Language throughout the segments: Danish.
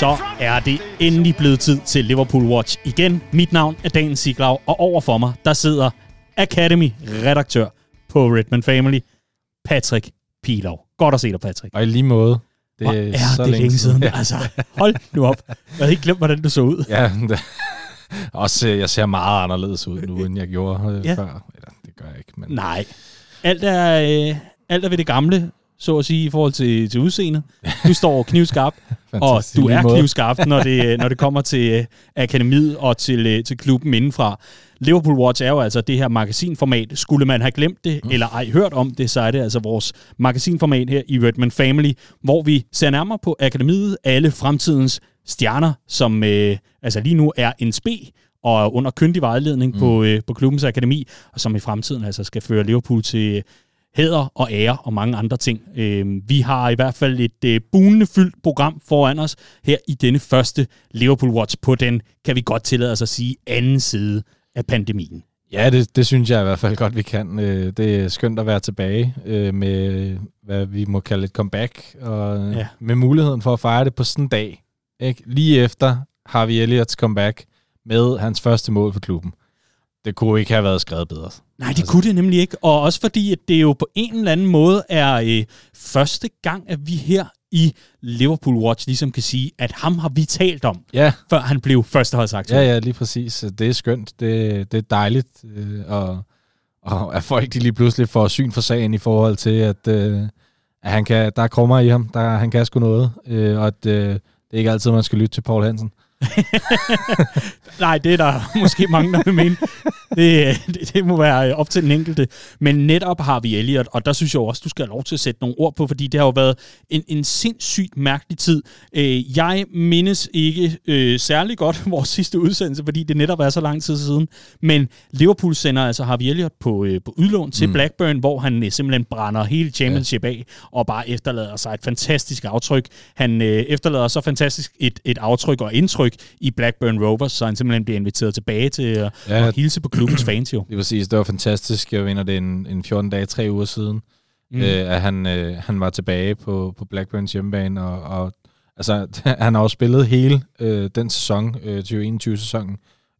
Så er det endelig blevet tid til Liverpool Watch igen. Mit navn er Dan Siglau, og over for mig, der sidder Academy-redaktør på Redman Family, Patrick Pilov. Godt at se dig, Patrick. Og i lige måde. Det Hvor er, er det længe siden. Altså, hold nu op. Jeg havde ikke glemt, hvordan du så ud. Ja, det, også øh, jeg ser meget anderledes ud nu, end jeg gjorde øh, Ja. før. Eller, det gør jeg ikke, men Nej. Alt er, øh, alt er ved det gamle, så at sige, i forhold til, til udseendet. Du står knivskarp, og du er knivskarp, når det, når det kommer til øh, akademiet og til, øh, til klubben indenfra. Liverpool Watch er jo altså det her magasinformat. Skulle man have glemt det, mm. eller ej hørt om det, så er det altså vores magasinformat her i Redman Family, hvor vi ser nærmere på akademiet, alle fremtidens stjerner, som øh, altså lige nu er en spe og er under kyndig vejledning mm. på, øh, på klubbens akademi, og som i fremtiden altså skal føre Liverpool til hæder og ære og mange andre ting. Øh, vi har i hvert fald et øh, bunende fyldt program foran os her i denne første Liverpool Watch på den, kan vi godt tillade os at sige, anden side af pandemien. Ja, det, det synes jeg i hvert fald godt, vi kan. Øh, Det er skønt at være tilbage øh, med, hvad vi må kalde et comeback, og Ja. ja. med muligheden for at fejre det på sådan en dag. Ikke? Lige efter har vi Elliots comeback med hans første mål for klubben. Det kunne ikke have været skrevet bedre. Nej, det altså. kunne det nemlig ikke. Og også fordi, at det jo på en eller anden måde er øh, første gang, at vi her i Liverpool Watch ligesom kan sige, at ham har vi talt om, Ja, før han blev førsteholdsaktuel. ja, ja, lige præcis. Det er skønt. Det, det er dejligt. Øh, og, og at folk de lige pludselig får syn for sagen i forhold til, at, øh, at han kan, der er krummer i ham. Der, han kan sgu noget. Øh, og at øh, det er ikke altid, man skal lytte til Paul Hansen. Nej, det er der måske mange, der vil mene. Det, det, det må være øh, op til den enkelte. Men netop har vi Elliot, og der synes jeg også, du skal have lov til at sætte nogle ord på, fordi det har jo været en, en sindssygt mærkelig tid. Øh, jeg mindes ikke øh, særlig godt vores sidste udsendelse, fordi det netop er så lang tid siden. Men Liverpool sender altså Harvey Elliott på, øh, på udlån til mm. Blackburn, hvor han øh, simpelthen brænder hele championship ja. af, og bare efterlader sig et fantastisk aftryk. Han øh, efterlader så fantastisk et, et aftryk og indtryk i Blackburn Rovers, så han simpelthen bliver inviteret tilbage til øh, ja. At hilse på klubbens fans jo. Lige præcis. Det var fantastisk. Jeg mener, det er en, en 14 dage, tre uger siden, Mm. øh, at han, øh, han var tilbage på, på Blackburns hjemmebane. Og, og altså, han har jo spillet hele øh, den sæson, øh, 2021-sæsonen,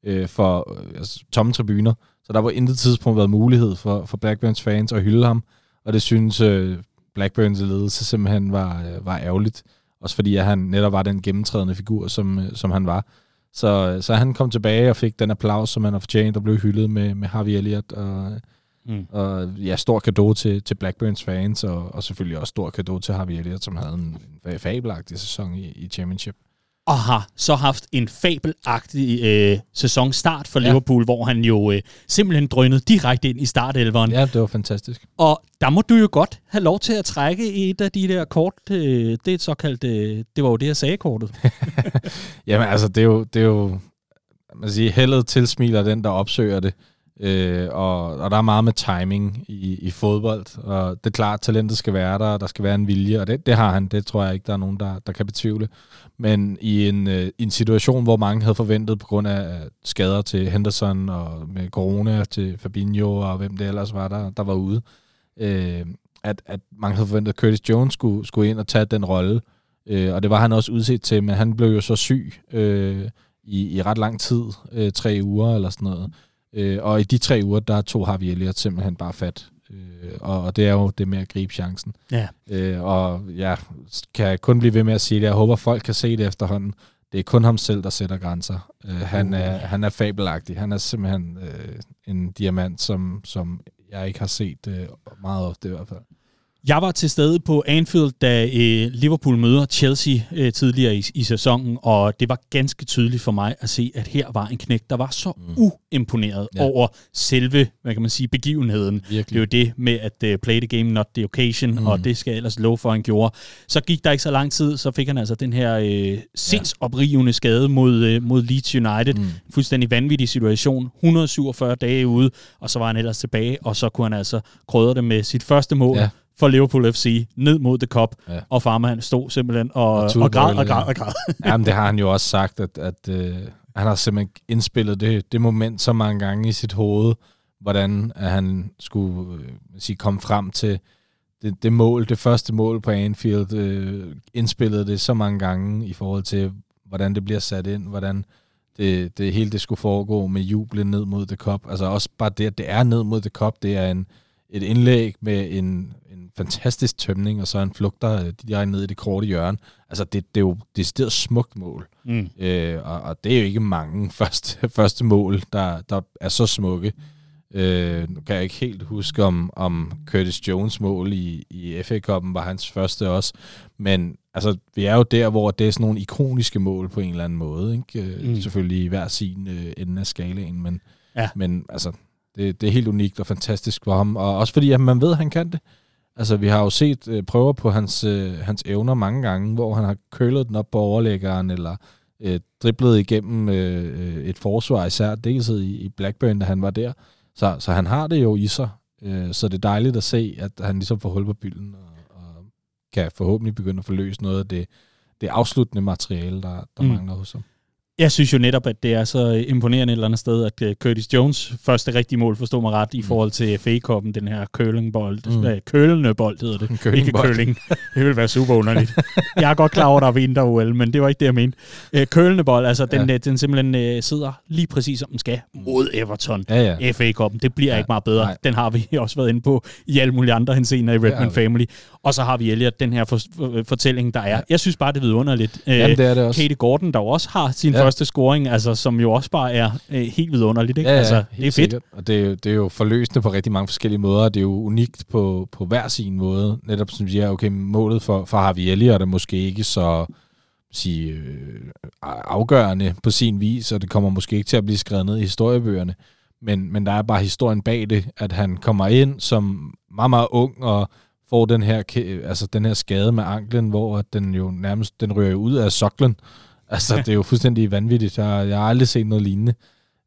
øh, for øh, altså, tomme tribuner. Så der var intet tidspunkt været mulighed for, for Blackburns fans at hylde ham. Og det synes øh, Blackburns ledelse simpelthen var, øh, var ærgerligt. Også fordi at han netop var den gennemtrædende figur, som, øh, som han var. Så, så han kom tilbage og fik den applaus, som han har fortjent, og blev hyldet med, med Harvey Elliott. Og, Mm. og ja, stor gave til, til Blackburns fans, og, og selvfølgelig også stor gave til Harvey Elliott, som havde en, en fabelagtig sæson i, i Championship. Og har så haft en fabelagtig øh, sæsonstart for ja. Liverpool, hvor han jo øh, simpelthen drønede direkte ind i startelveren. Ja. Ja, det var fantastisk. Og der må du jo godt have lov til at trække et af de der kort. Øh, det er et såkaldt, øh, det var jo det, jeg sagde kortet. Jamen altså, det er jo, det er jo man siger, heldet tilsmiler den, der opsøger det. Øh, og, og der er meget med timing i, i fodbold, og det er klart, talentet skal være der, og der skal være en vilje, og det, det har han, det tror jeg ikke, der er nogen, der, der kan betvivle. Men i en, øh, en situation, hvor mange havde forventet på grund af øh, skader til Henderson, og med corona til Fabinho, og hvem det ellers var, der, der var ude, øh, at, at mange havde forventet, at Curtis Jones skulle, skulle ind og tage den rolle, øh, og det var han også udset til, men han blev jo så syg øh, i, i ret lang tid, øh, tre uger eller sådan noget. Øh, og i de tre uger, der tog Harvey Elliott simpelthen bare fat. Øh, og, og det er jo det med at gribe chancen. Ja. Øh, og jeg kan kun blive ved med at sige det. Jeg håber, folk kan se det efterhånden. Det er kun ham selv, der sætter grænser. Øh, han, er, han er fabelagtig. Han er simpelthen øh, en diamant, som, som jeg ikke har set øh, meget ofte i hvert fald. Jeg var til stede på Anfield, da øh, Liverpool møder Chelsea øh, tidligere i, i sæsonen, og det var ganske tydeligt for mig at se, at her var en knæk, der var så mm. uimponeret ja. Over selve, hvad kan man sige, begivenheden. Virkelig. Det er jo det med at uh, play the game, not the occasion, mm. Og det skal ellers love for, han gjorde. Så gik der ikke så lang tid, så fik han altså den her øh, sindsoprivende skade mod, øh, mod Leeds United. Mm. Fuldstændig vanvittig situation. 147 dage ude, og så var han ellers tilbage, og så kunne han altså krydre det med sit første mål. Ja. For Liverpool FC ned mod The Cup, ja. Og farmand stod simpelthen og, og, og græd og græd og græd. Jamen, det har han jo også sagt, at, at øh, han har simpelthen indspillet det, det moment så mange gange i sit hoved, hvordan at han skulle øh, sige, komme frem til, det, det mål, det første mål på Anfield, øh, indspillede det så mange gange i forhold til, hvordan det bliver sat ind, hvordan det, det hele det skulle foregå med jublen ned mod The Cup. Altså også bare det, at det er ned mod The Cup, det er en, et indlæg med en, en fantastisk tømning, og så en flugter øh, direkte ned i det korte hjørne. Altså det, det er jo det er smukt mål. Mm. Øh, og, og det er jo ikke mange første, første mål, der, der er så smukke. Øh, nu kan jeg ikke helt huske, om, om Curtis Jones mål i, i FA Cup'en var hans første også, men altså, vi er jo der, hvor det er sådan nogle ikoniske mål på en eller anden måde. Ikke? Øh, mm. Selvfølgelig i hver sin øh, ende af skalaen, men, ja. men altså, det, det er helt unikt og fantastisk for ham. Og også fordi at man ved, at han kan det. Altså, vi har jo set øh, prøver på hans, øh, hans evner mange gange, hvor han har kølet den op på overlæggeren, eller øh, driblet igennem øh, et forsvar, især dels i, i Blackburn, da han var der. Så, så han har det jo i sig. Øh, så det er dejligt at se, at han ligesom får hul på bylden, og, og kan forhåbentlig begynde at forløse noget af det, det afsluttende materiale, der, der mm. mangler hos ham. Jeg synes jo netop, at det er så imponerende et eller andet sted, at uh, Curtis Jones første rigtige mål, forstår mig ret, i mm. forhold til FA-koppen, den her curlingbold. Mm. Uh, kølende bold hedder det. Ikke køling. Det vil være super underligt. jeg er godt klar over, at der er vinter OL, men det var ikke det, jeg mente. Uh, kølende bold, altså den, ja. den simpelthen uh, sidder lige præcis, som den skal, mod Everton. Ja, ja. FA-koppen, det bliver ja. ikke meget bedre. Nej. Den har vi også været inde på i alle mulige andre henseender i Redman ja, Family. Og så har vi Elliot, den her for, for, fortælling, der er. Jeg synes bare, det er vidunderligt. Jamen, det er det også. Katie Gordon, der også har sin ja. første scoring, altså, som jo også bare er øh, helt vidunderligt. Ikke? Ja, ja, altså, det er fedt. Sikkert. Og det er, jo, det er jo forløsende på rigtig mange forskellige måder. Det er jo unikt på, på hver sin måde. Netop som siger, okay, målet for, for Harvey Elliott er måske ikke så sige, øh, afgørende på sin vis, og det kommer måske ikke til at blive skrevet ned i historiebøgerne. Men, men der er bare historien bag det, at han kommer ind som meget, meget ung og får den her, altså den her skade med anklen, hvor den jo nærmest den rører ud af soklen. Altså, det er jo fuldstændig vanvittigt. Jeg, jeg har aldrig set noget lignende.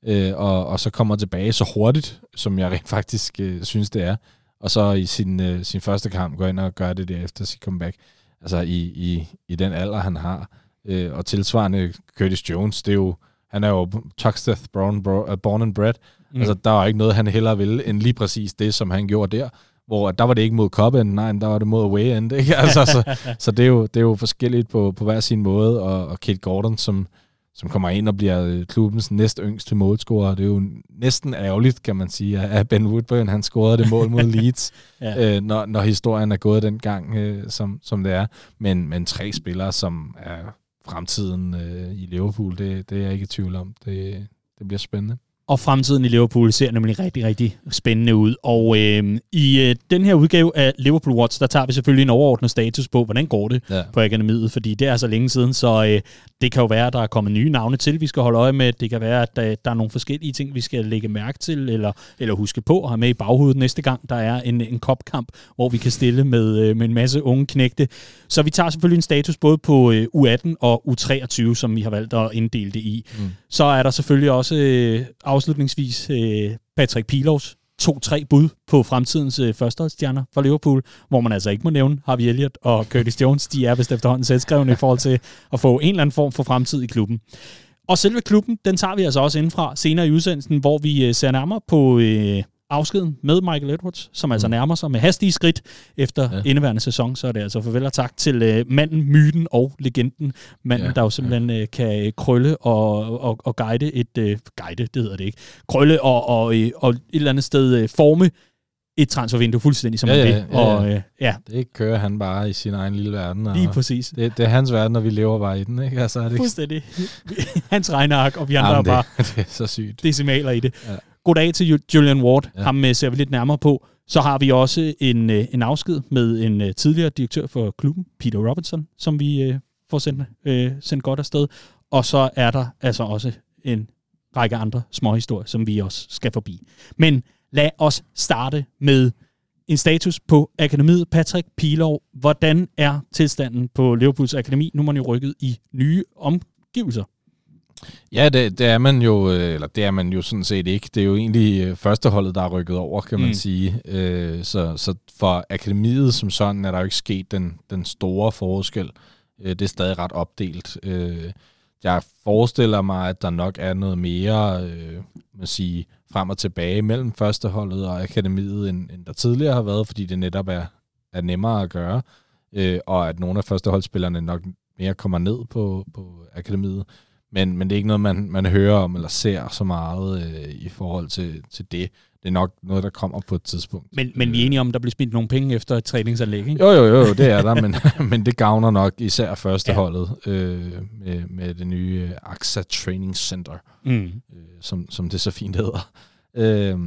Øh, og, og så kommer tilbage så hurtigt, som jeg rent faktisk øh, synes, det er. Og så i sin, øh, sin første kamp går ind og gør det der efter sit comeback. Altså i, i, i den alder, han har. Øh, og tilsvarende Curtis Jones, det er jo, han er jo Tuxteth born, born and bred. Mm. Altså, der var ikke noget, han hellere ville, end lige præcis det, som han gjorde der hvor der var det ikke mod cup end, nej, der var det mod away end, ikke? Altså, så, så det, er jo, det er jo forskelligt på, på hver sin måde, og, og Kate Gordon, som, som kommer ind og bliver øh, klubbens næst yngste målscorer, det er jo næsten ærgerligt, kan man sige, at Ben Woodburn, han scorede det mål mod Leeds, ja. øh, når, når historien er gået den gang, øh, som, som det er. Men, men tre spillere, som er fremtiden øh, i Liverpool, det, det er jeg ikke i tvivl om. Det, det bliver spændende. Og fremtiden i Liverpool ser nemlig rigtig, rigtig spændende ud. Og øh, i øh, den her udgave af Liverpool Watch, der tager vi selvfølgelig en overordnet status på, hvordan går det ja. på akademiet, fordi det er så længe siden, så øh, det kan jo være, at der er kommet nye navne til, vi skal holde øje med. Det kan være, at der, der er nogle forskellige ting, vi skal lægge mærke til, eller, eller huske på at have med i baghovedet næste gang, der er en, en kopkamp, hvor vi kan stille med, øh, med en masse unge knægte. Så vi tager selvfølgelig en status både på øh, U18 og U23, som vi har valgt at inddele det i. Mm. Så er der selvfølgelig også øh, afslutningsvis øh, Patrick Pilovs to-tre bud på fremtidens øh, førsteholdsstjerner for Liverpool, hvor man altså ikke må nævne Harvey Elliott og Curtis Jones. De er vist efterhånden selvskrevne i forhold til at få en eller anden form for fremtid i klubben. Og selve klubben, den tager vi altså også indfra senere i udsendelsen, hvor vi øh, ser nærmere på øh, afskeden med Michael Edwards, som altså mm. nærmer sig med hastige skridt efter ja. indeværende sæson. Så er det altså farvel og tak til uh, manden, myten og legenden. Manden, ja. der jo simpelthen uh, kan krølle og, og, og guide et... Uh, guide, det hedder det ikke. Krølle og, og, og et eller andet sted uh, forme et transfervindue fuldstændig som ja, vil. Ja, ja, og, øh, ja. Det kører han bare i sin egen lille verden. Og Lige præcis. Det, det er hans verden, og vi lever bare i den. Ikke? Altså, er det fuldstændig. hans regneark, og vi andre Jamen, det, bare det er så sygt. decimaler i det. Ja. Goddag til Julian Ward. Ja. Ham øh, ser vi lidt nærmere på. Så har vi også en, øh, en afsked med en øh, tidligere direktør for klubben, Peter Robinson, som vi får sendt, øh, sendt godt afsted. Og så er der altså også en række andre små historier, som vi også skal forbi. Men lad os starte med en status på akademiet. Patrick Pilov, hvordan er tilstanden på Liverpools Akademi? Nu er man jo rykket i nye omgivelser. Ja, det, det er man jo, øh, eller det er man jo sådan set ikke. Det er jo egentlig øh, førsteholdet, der er rykket over, kan man mm. sige. Øh, så, så for akademiet som sådan er der jo ikke sket den, den store forskel. Det er stadig ret opdelt. Jeg forestiller mig, at der nok er noget mere man sige, frem og tilbage mellem førsteholdet og akademiet, end, end der tidligere har været, fordi det netop er, er nemmere at gøre, øh, og at nogle af førsteholdsspillerne nok mere kommer ned på, på akademiet. Men, men det er ikke noget, man, man hører om eller ser så meget øh, i forhold til, til det. Det er nok noget, der kommer på et tidspunkt. Men, men vi er enige om, at der bliver spildt nogle penge efter et træningsanlæg, ikke? Jo, jo, jo, det er der, men, men det gavner nok især førsteholdet ja. øh, med, med det nye øh, AXA Training Center, mm. øh, som, som det så fint hedder. Øh,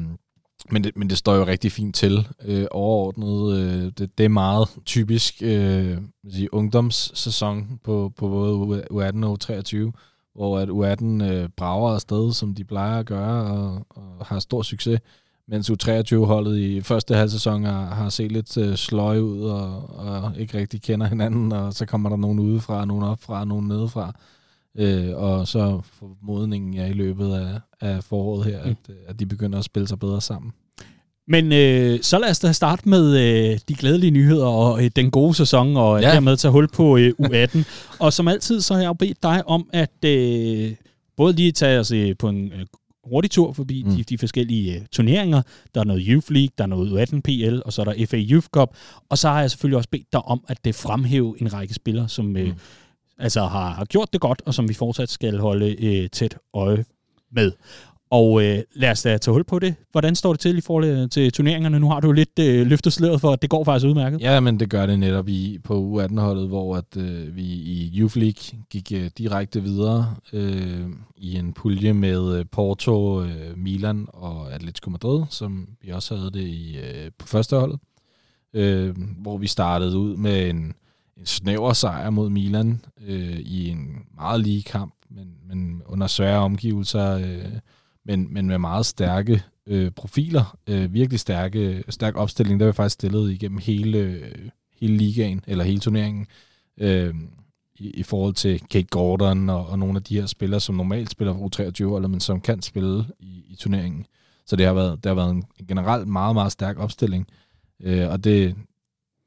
men det, men det står jo rigtig fint til øh, overordnet. Øh, det, det er meget typisk øh, sige, ungdomssæson på, på både U18 og U23, hvor at U18 øh, brager afsted, som de plejer at gøre, og, og har stor succes, mens U23-holdet i første halvsæson har, har set lidt øh, sløje ud og, og ikke rigtig kender hinanden, og så kommer der nogen udefra, nogen opfra, nogen nedefra. Øh, og så formodningen er i løbet af, af foråret her, mm. at, at de begynder at spille sig bedre sammen. Men øh, så lad os da starte med øh, de glædelige nyheder og øh, den gode sæson, og ja. dermed tage hul på øh, U18. og som altid, så har jeg jo bedt dig om at øh, både lige tage os øh, på en øh, hurtig tur forbi mm. de, de forskellige øh, turneringer. Der er noget Youth League, der er noget U18 PL, og så er der FA Youth Cup. Og så har jeg selvfølgelig også bedt dig om at det fremhæve en række spillere, som øh, mm. altså har, har gjort det godt, og som vi fortsat skal holde øh, tæt øje med. Og øh, lad os da tage hul på det. Hvordan står det til i forhold øh, til turneringerne? Nu har du lidt øh, løftet sløret for, at det går faktisk udmærket. Ja, men det gør det netop i på U18-holdet, hvor at, øh, vi i Youth League gik øh, direkte videre øh, i en pulje med øh, Porto, øh, Milan og Atletico Madrid, som vi også havde det i øh, på første hold. Øh, hvor vi startede ud med en, en snæver sejr mod Milan øh, i en meget lige kamp, men, men under svære omgivelser... Øh, men, men med meget stærke øh, profiler, øh, virkelig stærke, stærk opstilling, der var faktisk stillet igennem hele, hele ligaen, eller hele turneringen, øh, i, i forhold til Kate Gordon og, og nogle af de her spillere, som normalt spiller for U23, eller men som kan spille i, i turneringen. Så det har været, det har været en generelt meget, meget stærk opstilling, øh, og det,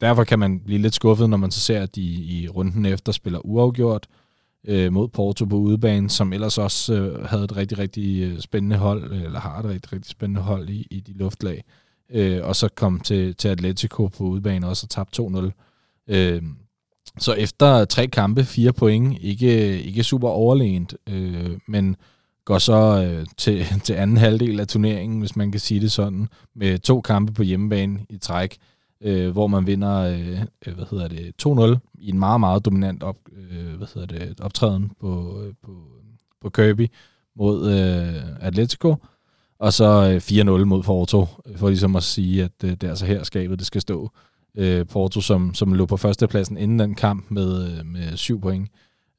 derfor kan man blive lidt skuffet, når man så ser, at de i runden efter spiller uafgjort, øh, Øh, mod Porto på udebane, som ellers også øh, havde et rigtig, rigtig øh, spændende hold, øh, eller har et rigtig, rigtig spændende hold i, i de luftlag. Øh, og så kom til, til Atletico på udebane også og tabte 2-0. Øh, så efter tre kampe, fire point, ikke, ikke super overlegent, øh, men går så øh, til, til anden halvdel af turneringen, hvis man kan sige det sådan, med to kampe på hjemmebane i træk, øh, hvor man vinder øh, øh hvad hedder det, 2-0 i en meget, meget dominant op, øh, hvad hedder det, optræden på, øh, på, på Kirby mod øh, Atletico, og så øh, 4-0 mod Porto, øh, for ligesom at sige, at øh, det er altså her skabet, det skal stå. Øh, Porto, som, som lå på førstepladsen inden den kamp med, øh, med syv point,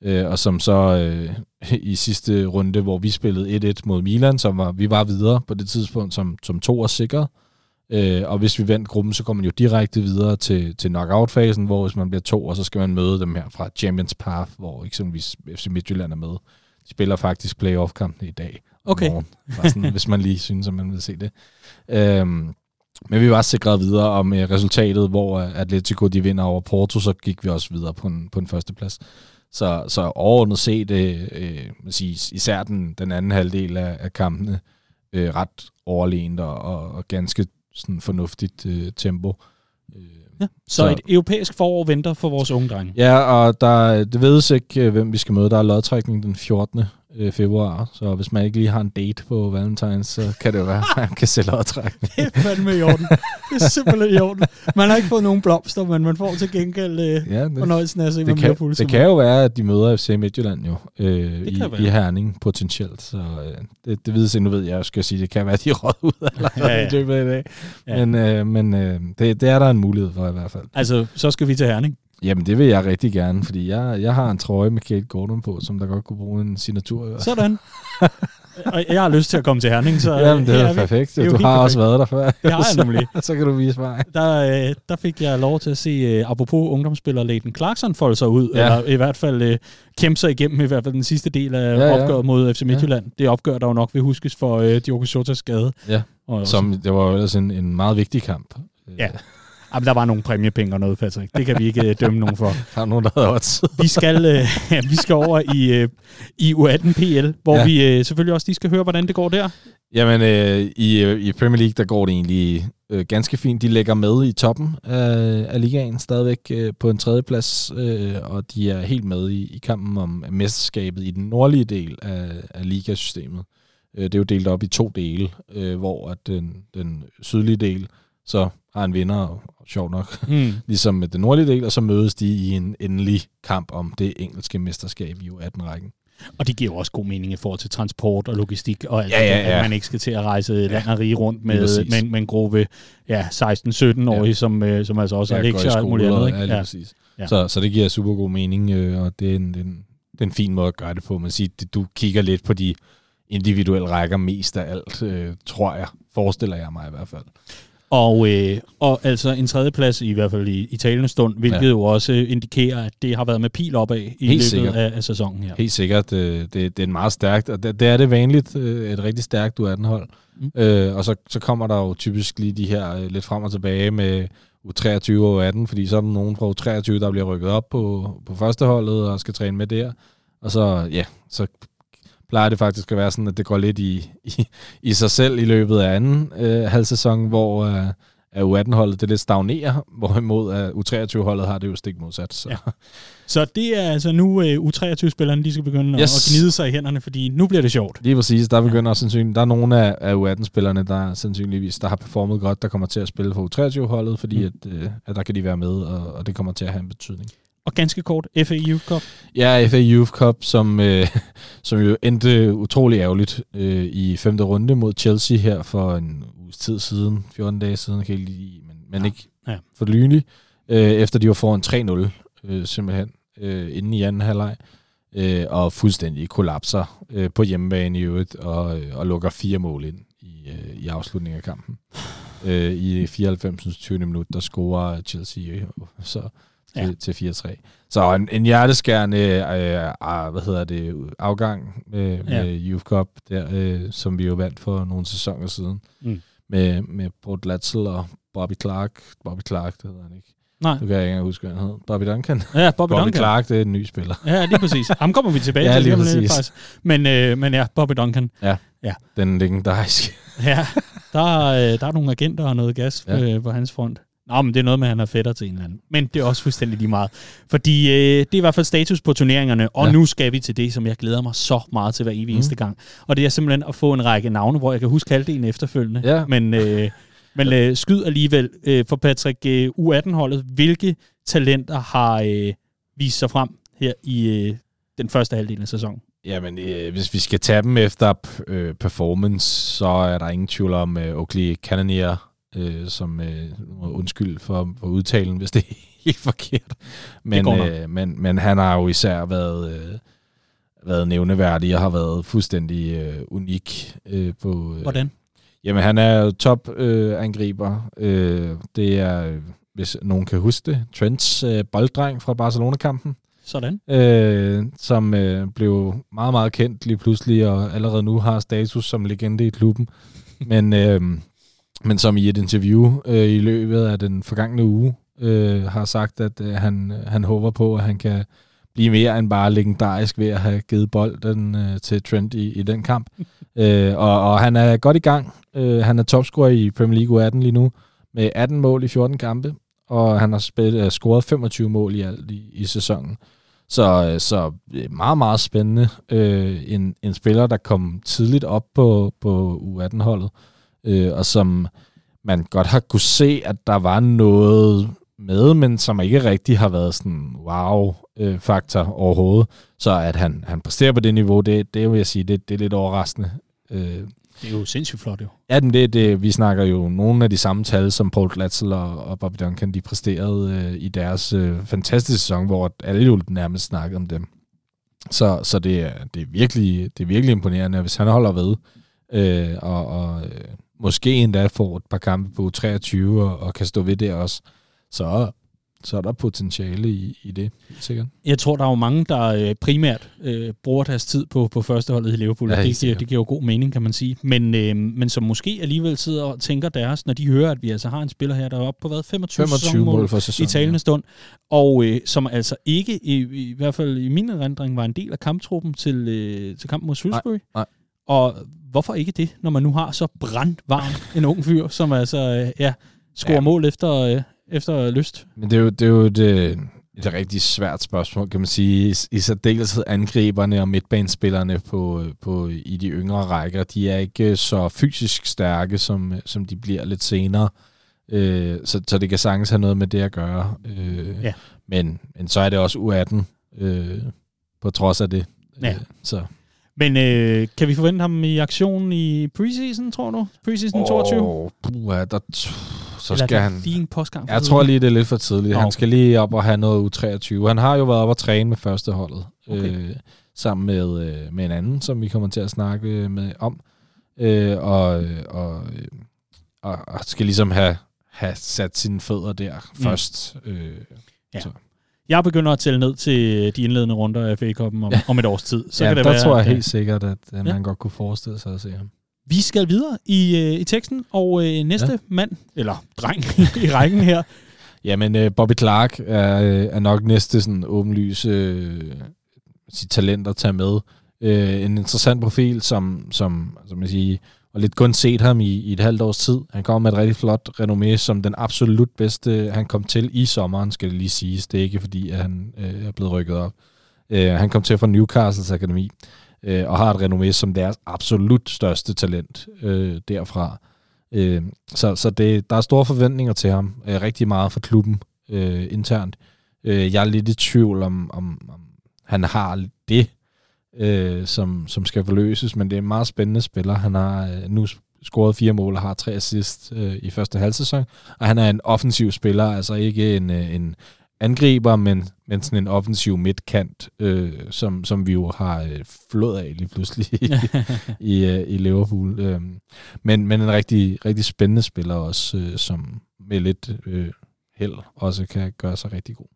øh, og som så øh, i sidste runde, hvor vi spillede 1-1 mod Milan, som var, vi var videre på det tidspunkt som, som to og sikret, Øh, og hvis vi vandt gruppen, så kommer man jo direkte videre til, til knockout-fasen, hvor hvis man bliver to, og så skal man møde dem her fra Champions Path, hvor eksempelvis FC Midtjylland er med. De spiller faktisk playoff-kampene i dag. Okay. Morgen, sådan, hvis man lige synes, at man vil se det. Øhm, men vi var sikret videre om uh, resultatet, hvor Atletico de vinder over Porto, så gik vi også videre på en, på en første plads. Så, så overordnet set, øh, øh, sige, især den, den anden halvdel af, af kampene, øh, ret overlegent og, og, og ganske sådan fornuftigt øh, tempo. Øh, ja, så, så et europæisk forår venter for vores unge drenge. Ja, og der, det vedes ikke, øh, hvem vi skal møde. Der er lodtrækning den 14. Øh, februar, så hvis man ikke lige har en date på Valentines, så kan det jo være, at man kan sælge lodtrækning. det er fandme i orden. Det er simpelthen i orden. Man har ikke fået nogen blomster, men man får til gengæld øh, ja, det, fornøjelsen af at se, det kan, det kan jo være, at de møder FC Midtjylland jo øh, i, i Herning potentielt, så øh, det, det vides nu ved jeg, skal sige, det kan være, at de råd ud eller ja, ja. i løbet af i dag. Ja. Men, øh, men øh, det, det er der en mulighed for i hvert fald. Altså, så skal vi til Herning. Jamen, det vil jeg rigtig gerne, fordi jeg, jeg har en trøje med Kate Gordon på, som der godt kunne bruge en signatur. Sådan. og jeg har lyst til at komme til Herning, så... Jamen, det er ja, perfekt. Det er du har perfekt. også været der før. Det har jeg nemlig. så kan du vise mig. Der, øh, der fik jeg lov til at se, uh, apropos ungdomsspiller Leighton Clarkson folde sig ud, ja. eller i hvert fald kæmpe sig igennem i hvert fald den sidste del af ja, ja. opgøret mod FC Midtjylland. Ja. Det opgør, der jo nok vil huskes for uh, Diogo Jotas skade. Ja, og Som, det var jo ellers en, en meget vigtig kamp. Ja. Jamen, der var nogle præmiepenge og noget, Patrick. Det kan vi ikke øh, dømme nogen for. Der er nogen, der havde odds. vi, skal, øh, vi skal over i, øh, i U18 PL, hvor ja. vi øh, selvfølgelig også lige skal høre, hvordan det går der. Jamen, øh, i, øh, i Premier League, der går det egentlig øh, ganske fint. De ligger med i toppen af, af ligaen stadigvæk øh, på en tredjeplads, øh, og de er helt med i, i kampen om mesterskabet i den nordlige del af, af ligasystemet. Øh, det er jo delt op i to dele, øh, hvor at den, den sydlige del så har en vinder, og, og sjov nok, mm. ligesom med den nordlige del, og så mødes de i en endelig kamp om det engelske mesterskab i U18-rækken. Og det giver jo også god mening i forhold til transport og logistik, og alt ja, ja, ja. at man ikke skal til at rejse ja. land og rige rundt med, med, med en gruppe ja, 16-17-årige, ja. som, øh, som altså også har lektier og alt muligt andet. Ikke? Ja, ja. Præcis. Ja. Så, så det giver super god mening, øh, og det er en, en, det en fin måde at gøre det på. Man siger, du kigger lidt på de individuelle rækker mest af alt, øh, tror jeg. Forestiller jeg mig i hvert fald. Og, øh, og altså en tredjeplads, i hvert fald i, i talende stund, hvilket ja. jo også indikerer, at det har været med pil opad i Helt løbet sikkert. af, af sæsonen her. Helt sikkert. Det, det er meget stærkt, og det, det er det vanligt, øh, et rigtig stærkt U18-hold. Mm. Øh, og så, så kommer der jo typisk lige de her øh, lidt frem og tilbage med U23 og U18, fordi så er der nogen fra U23, der bliver rykket op på, på førsteholdet og skal træne med der. Og så, ja, så plejer det faktisk at være sådan, at det går lidt i, i, i sig selv i løbet af anden øh, halvsæson, hvor øh, U18-holdet det lidt stagnerer, hvorimod øh, U23-holdet har det jo stik modsat. Så. Ja. så det er altså nu øh, U23-spillerne, de skal begynde yes. at, at gnide sig i hænderne, fordi nu bliver det sjovt. Lige præcis. Der begynder ja. sandsynligt, der er nogle af, af U18-spillerne, der sandsynligvis der har performet godt, der kommer til at spille for U23-holdet, fordi mm. at, øh, at der kan de være med, og, og det kommer til at have en betydning. Og ganske kort, FA Youth Cup. Ja, FA Youth Cup, som, øh, som jo endte utrolig ærgerligt øh, i femte runde mod Chelsea her for en uges tid siden, 14 dage siden, kan jeg lide, men, men ja. ikke ja. for lynlig, øh, efter de var foran 3-0 øh, simpelthen, øh, inden i anden halvleg, øh, og fuldstændig kollapser øh, på hjemmebane i øvrigt, og, øh, og lukker fire mål ind i, øh, i afslutningen af kampen. Øh, I 94. 20. minut, der scorer Chelsea, øh, så ja. til 4-3. Så en, en hjerteskærende øh, øh, hvad hedder det, afgang med, ja. med Youth Cup, der, øh, som vi jo vandt for nogle sæsoner siden, mm. med, med Port Latzel og Bobby Clark. Bobby Clark, det hedder han ikke. Nej. Du kan jeg ikke engang huske, hvad han hed. Bobby Duncan. Ja, Bobby, Bobby Duncan. Clark, det er en ny spiller. Ja, lige præcis. Ham kommer vi tilbage ja, til. Lige præcis. Faktisk. Men, øh, men ja, Bobby Duncan. Ja, ja. den legendariske. ja, der, øh, der er nogle agenter og noget gas ja. øh, på hans front. Nå, men det er noget med, at han er fætter til en eller anden. Men det er også fuldstændig lige meget. Fordi øh, det er i hvert fald status på turneringerne, og ja. nu skal vi til det, som jeg glæder mig så meget til hver evig mm. eneste gang. Og det er simpelthen at få en række navne, hvor jeg kan huske halvdelen efterfølgende. Ja. Men, øh, men øh, skyd alligevel øh, for Patrick øh, U18-holdet. Hvilke talenter har øh, vist sig frem her i øh, den første halvdel af sæsonen? Jamen, øh, hvis vi skal tage dem efter øh, performance, så er der ingen tvivl om øh, Oakley Cannonier øh, som øh, undskyld for, for udtalen, hvis det er helt forkert. Men, øh, men, men han har jo især været, øh, været nævneværdig og har været fuldstændig øh, unik. Øh, på, øh, Hvordan? Jamen, han er top-angriber. Øh, øh, det er, hvis nogen kan huske det, Trents øh, bolddreng fra Barcelona-kampen. Sådan. Øh, som øh, blev meget, meget kendt lige pludselig, og allerede nu har status som legende i klubben. Men øh, men som i et interview øh, i løbet af den forgangne uge øh, har sagt, at øh, han, han håber på, at han kan blive mere end bare legendarisk ved at have givet bolden øh, til Trent i, i den kamp. øh, og, og han er godt i gang. Øh, han er topscorer i Premier League 18 lige nu med 18 mål i 14 kampe, og han har spillet, uh, scoret 25 mål i alt i, i sæsonen. Så, øh, så meget, meget spændende. Øh, en, en spiller, der kom tidligt op på, på U18-holdet, øh, og som man godt har kunne se, at der var noget med, men som ikke rigtig har været sådan wow-faktor overhovedet. Så at han, han præsterer på det niveau, det, det vil jeg sige, det, det er lidt overraskende. Øh, det er jo sindssygt flot, jo. Ja, det, det, vi snakker jo nogle af de samme tal, som Paul Glatzel og, og Bobby Duncan, de præsterede øh, i deres øh, fantastiske sæson, hvor alle jo nærmest snakkede om dem. Så, så det, er, det, er virkelig, det er virkelig imponerende, hvis han holder ved, øh, og, og øh, måske endda får et par kampe på 23 og, og kan stå ved det også, så, så er der potentiale i, i det, sikkert. Jeg tror, der er jo mange, der øh, primært øh, bruger deres tid på, på førsteholdet i Liverpool, ja, det, giver, det giver jo god mening, kan man sige. Men, øh, men som måske alligevel sidder og tænker deres, når de hører, at vi altså har en spiller her, der er oppe på hvad, 25, 25 mål for sæsonen, i talende ja. stund, og øh, som altså ikke, i, i hvert fald i min erindring, var en del af kamptruppen til, øh, til kampen mod Shrewsbury. Nej, nej Og hvorfor ikke det, når man nu har så brandvarm en ung fyr, som altså, øh, ja, scorer ja. mål efter, øh, efter lyst? Men det er jo, det er jo et, øh, et rigtig svært spørgsmål, kan man sige. I, i særdeleshed angriberne og midtbanespillerne på, på, i de yngre rækker, de er ikke så fysisk stærke, som, som de bliver lidt senere. Øh, så, så det kan sagtens have noget med det at gøre. Øh, ja. men, men så er det også U18, øh, på trods af det. Ja. Øh, så. Men øh, kan vi forvente ham i aktion i preseason, tror du? Preseason oh, 22? Puha, der, så Eller skal han... En postgang jeg tror lige, det er lidt for tidligt. Okay. Han skal lige op og have noget U23. Han har jo været op og træne med førsteholdet. Okay. Øh, sammen med, øh, med en anden, som vi kommer til at snakke med om. Øh, og, og, og, og skal ligesom have, have sat sine fødder der mm. først. Øh, ja. så. Jeg begynder at tælle ned til de indledende runder af FA Cup'en om, ja. om et års tid. Så ja, kan det der være, tror jeg helt sikkert, at, at man ja. godt kunne forestille sig at se ham. Vi skal videre i, øh, i teksten, og øh, næste ja. mand, eller dreng i rækken her. Jamen, øh, Bobby Clark er, øh, er nok næste sådan åbenlyse øh, sit talent at tage med. Øh, en interessant profil, som, som altså man siger, og lidt kun set ham i, i et halvt års tid. Han kom med et rigtig flot renommé som den absolut bedste, han kom til i sommeren, skal det lige siges. Det er ikke fordi, at han øh, er blevet rykket op. Øh, han kom til fra Newcastles Akademi, øh, og har et renommé som deres absolut største talent øh, derfra. Øh, så så det, der er store forventninger til ham. Øh, rigtig meget for klubben øh, internt. Øh, jeg er lidt i tvivl om, om, om han har det øh, som, som skal forløses, men det er en meget spændende spiller. Han har øh, nu scoret fire mål og har tre assist øh, i første halvsæson, og han er en offensiv spiller, altså ikke en, øh, en angriber, men, men sådan en offensiv midtkant, øh, som, som vi jo har øh, flået af lige pludselig i, i, øh, i Liverpool. Øh, men, men en rigtig, rigtig spændende spiller også, øh, som med lidt øh, held også kan gøre sig rigtig god.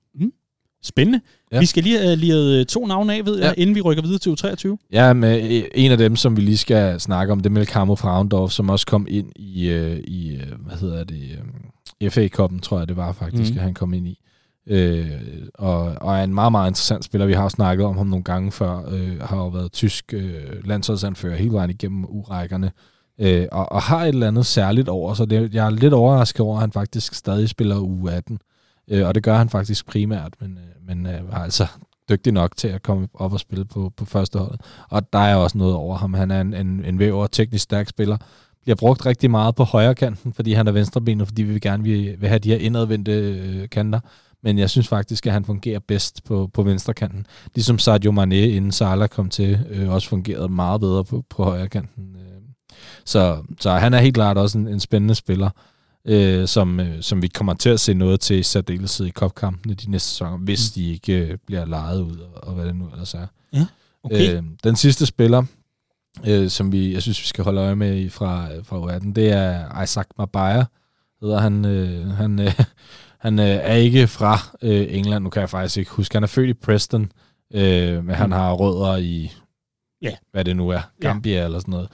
Spændende. Ja. Vi skal lige have lige to navne af, ved jeg, ja. inden vi rykker videre til U23. Ja, med en af dem, som vi lige skal snakke om, det er Melkamo Fraundorf, som også kom ind i, øh, i øh, hvad hedder det, øh, FA-koppen, tror jeg det var faktisk, mm. at han kom ind i. Øh, og, og er en meget, meget interessant spiller. Vi har snakket om ham nogle gange før. Øh, har jo været tysk øh, landsholdsanfører hele vejen igennem urækkerne. Øh, og, og har et eller andet særligt over, så det, jeg er lidt overrasket over, at han faktisk stadig spiller U18. Øh, og det gør han faktisk primært, men, øh, men øh, var altså dygtig nok til at komme op og spille på, på første hold. Og der er også noget over ham. Han er en, en, en væver, teknisk stærk spiller. Bliver brugt rigtig meget på højre kanten, fordi han er venstrebenet, fordi vi gerne vil, vil have de her indadvendte øh, kanter. Men jeg synes faktisk, at han fungerer bedst på, på venstre kanten. Ligesom Sadio Mane, inden Salah kom til, øh, også fungerede meget bedre på, på højre kanten. Øh. Så, så han er helt klart også en, en spændende spiller øh, som, øh, som vi kommer til at se noget til i særdeleshed i kopkampene de næste sæsoner, hvis mm. de ikke øh, bliver lejet ud, og, og hvad det nu ellers er. Ja, okay. øh, den sidste spiller, øh, som vi, jeg synes, vi skal holde øje med fra, fra U18, det er Isaac Mabaya, hedder han. Øh, han øh, han øh, er ikke fra øh, England, nu kan jeg faktisk ikke huske. Han er født i Preston, øh, men mm. han har rødder i, ja. hvad det nu er, Gambia ja. eller sådan noget.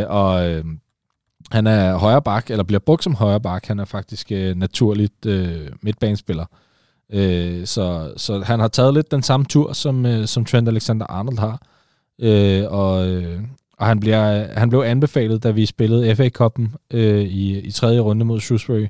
Øh, og øh, han er højre bak, eller bliver brugt som højre bak. Han er faktisk øh, naturligt øh, midtbanespiller. Øh, så, så han har taget lidt den samme tur, som, øh, som Trent Alexander-Arnold har. Øh, og, øh, og han, bliver, han blev anbefalet, da vi spillede FA-koppen øh, i, i tredje runde mod Shrewsbury.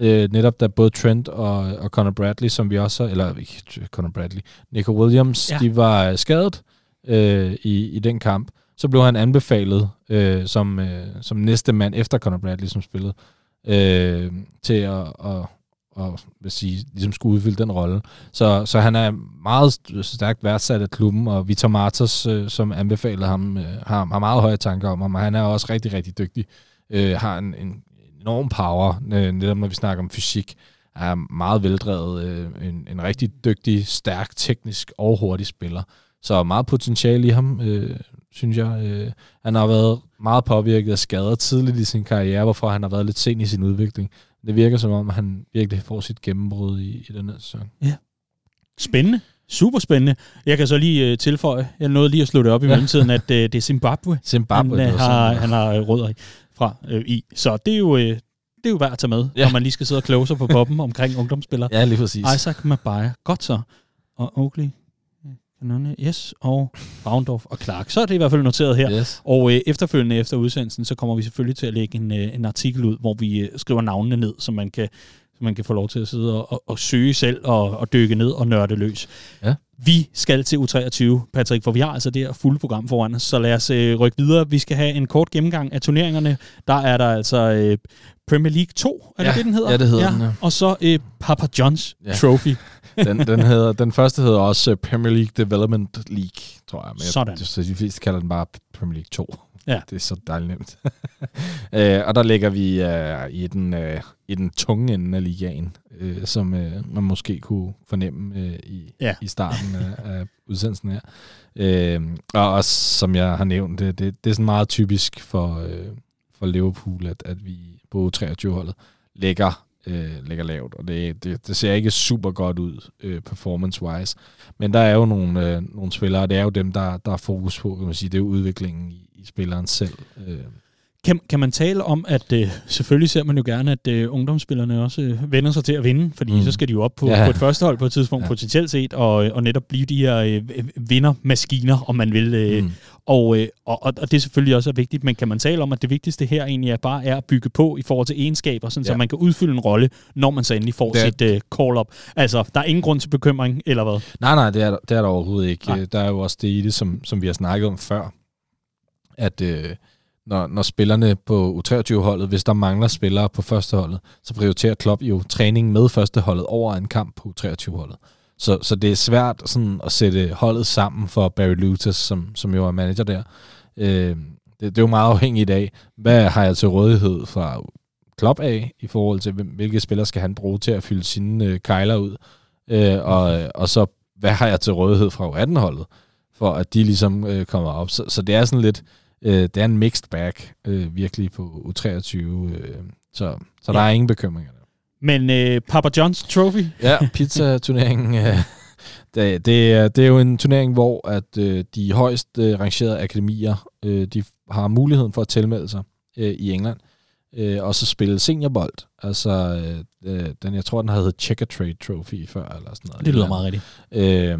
Øh, netop da både Trent og, og Conor Bradley, som vi også eller ikke Conor Bradley, Nico Williams, ja. de var skadet øh, i, i den kamp så blev han anbefalet øh, som, øh, som næste mand efter Conor Bradley, som spillede, øh, til at, at, at vil sige, ligesom skulle udfylde den rolle. Så, så han er meget stærkt værdsat af klubben, og Vitor Martas, øh, som anbefalede ham, øh, har, har meget høje tanker om ham, og han er også rigtig, rigtig dygtig. Øh, har en, en enorm power, øh, netop når vi snakker om fysik er meget veldrevet, øh, en, en rigtig dygtig, stærk, teknisk og hurtig spiller. Så meget potentiale i ham. Øh, synes jeg. Øh, han har været meget påvirket af skader tidligt i sin karriere, hvorfor han har været lidt sen i sin udvikling. Det virker som om, han virkelig får sit gennembrud i, i den her sæson. Ja. Spændende. Super spændende. Jeg kan så lige uh, tilføje, jeg nåede lige at slå det op i mellemtiden, at uh, det er Zimbabwe, Zimbabwe han, uh, har, han har rødder i, fra uh, i. Så det er jo... Uh, det er jo værd at tage med, ja. når man lige skal sidde og kloge sig på poppen omkring ungdomsspillere. Ja, lige præcis. Isaac Mabaya. Godt så. Og Oakley Kanone, yes, og Baundorf og Clark. Så er det i hvert fald noteret her. Yes. Og øh, efterfølgende efter udsendelsen, så kommer vi selvfølgelig til at lægge en, øh, en artikel ud, hvor vi øh, skriver navnene ned, så man kan, så man kan få lov til at sidde og, og, og søge selv og, og dykke ned og nørde løs. Ja. Vi skal til U23, Patrick, for vi har altså det her fulde program foran os, så lad os øh, rykke videre. Vi skal have en kort gennemgang af turneringerne. Der er der altså øh, Premier League 2, er det Ja, det, den hedder? ja, det hedder den, ja. Og så øh, Papa John's Ja. Trophy. Den, den, hedder, den første hedder også øh, Premier League Development League, tror jeg. Men jeg- Sådan. Så de fleste kalder den bare Premier League 2. Ja. Det er så dejligt nemt. øh, og der ligger vi øh, i, den, øh, i den tunge ende af ligaen, øh, som øh, man måske kunne fornemme øh, i, Ja. i starten af, af udsendelsen her. Øh, og også, som jeg har nævnt, det, det, det er sådan meget typisk for, øh, for Liverpool, at, at vi på 23-holdet ligger, øh, ligger lavt, og det, det, det ser ikke super godt ud øh, performance-wise. Men der er jo nogle, øh, nogle spillere, og det er jo dem, der, der er fokus på, kan man sige, det er jo udviklingen i, i spilleren selv. Øh, Kan, kan man tale om, at øh, selvfølgelig ser man jo gerne, at øh, ungdomsspillerne også øh, vender sig til at vinde, fordi mm. Så skal de jo op på, Ja. på et første hold på et tidspunkt Ja. potentielt set, og, og netop blive de her øh, vindermaskiner, om man vil. Øh, Mm. Og, øh, og, og det er selvfølgelig også vigtigt, men kan man tale om, at det vigtigste her egentlig er bare er at bygge på i forhold til egenskaber, sådan, ja. så man kan udfylde en rolle, når man så endelig får Det er- sit øh, call-up. Altså, der er ingen grund til bekymring, eller hvad? Nej, nej, det er, der- det er der overhovedet ikke. Nej. Nej. Der er jo også det i det, som, som vi har snakket om før, at øh, når, når spillerne på U23-holdet, hvis der mangler spillere på førsteholdet, så prioriterer Klopp jo træning med førsteholdet over en kamp på U23-holdet. Så, så det er svært sådan, at sætte holdet sammen for Barry Lutas, som, som jo er manager der. Øh, det, det er jo meget afhængigt af, hvad har jeg til rådighed fra Klopp af, i forhold til, hvilke spillere skal han bruge til at fylde sine øh, kejler ud. Øh, og, og så, hvad har jeg til rådighed fra U18-holdet, for at de ligesom øh, kommer op. Så, så det er sådan lidt, øh, det er en mixed bag, øh, virkelig på U23. Øh, så så der Ja. er ingen bekymringer. Men øh, Papa John's Trophy, Ja, pizza-turneringen, øh, det, det, er, det er jo en turnering, hvor at øh, de højst øh, rangerede akademier, øh, de har muligheden for at tilmelde sig øh, i England, øh, og så spille seniorbold. Altså, øh, øh, den, jeg tror, den havde heddet Checker Trade Trophy før, eller sådan noget. det lyder meget rigtigt. Øh,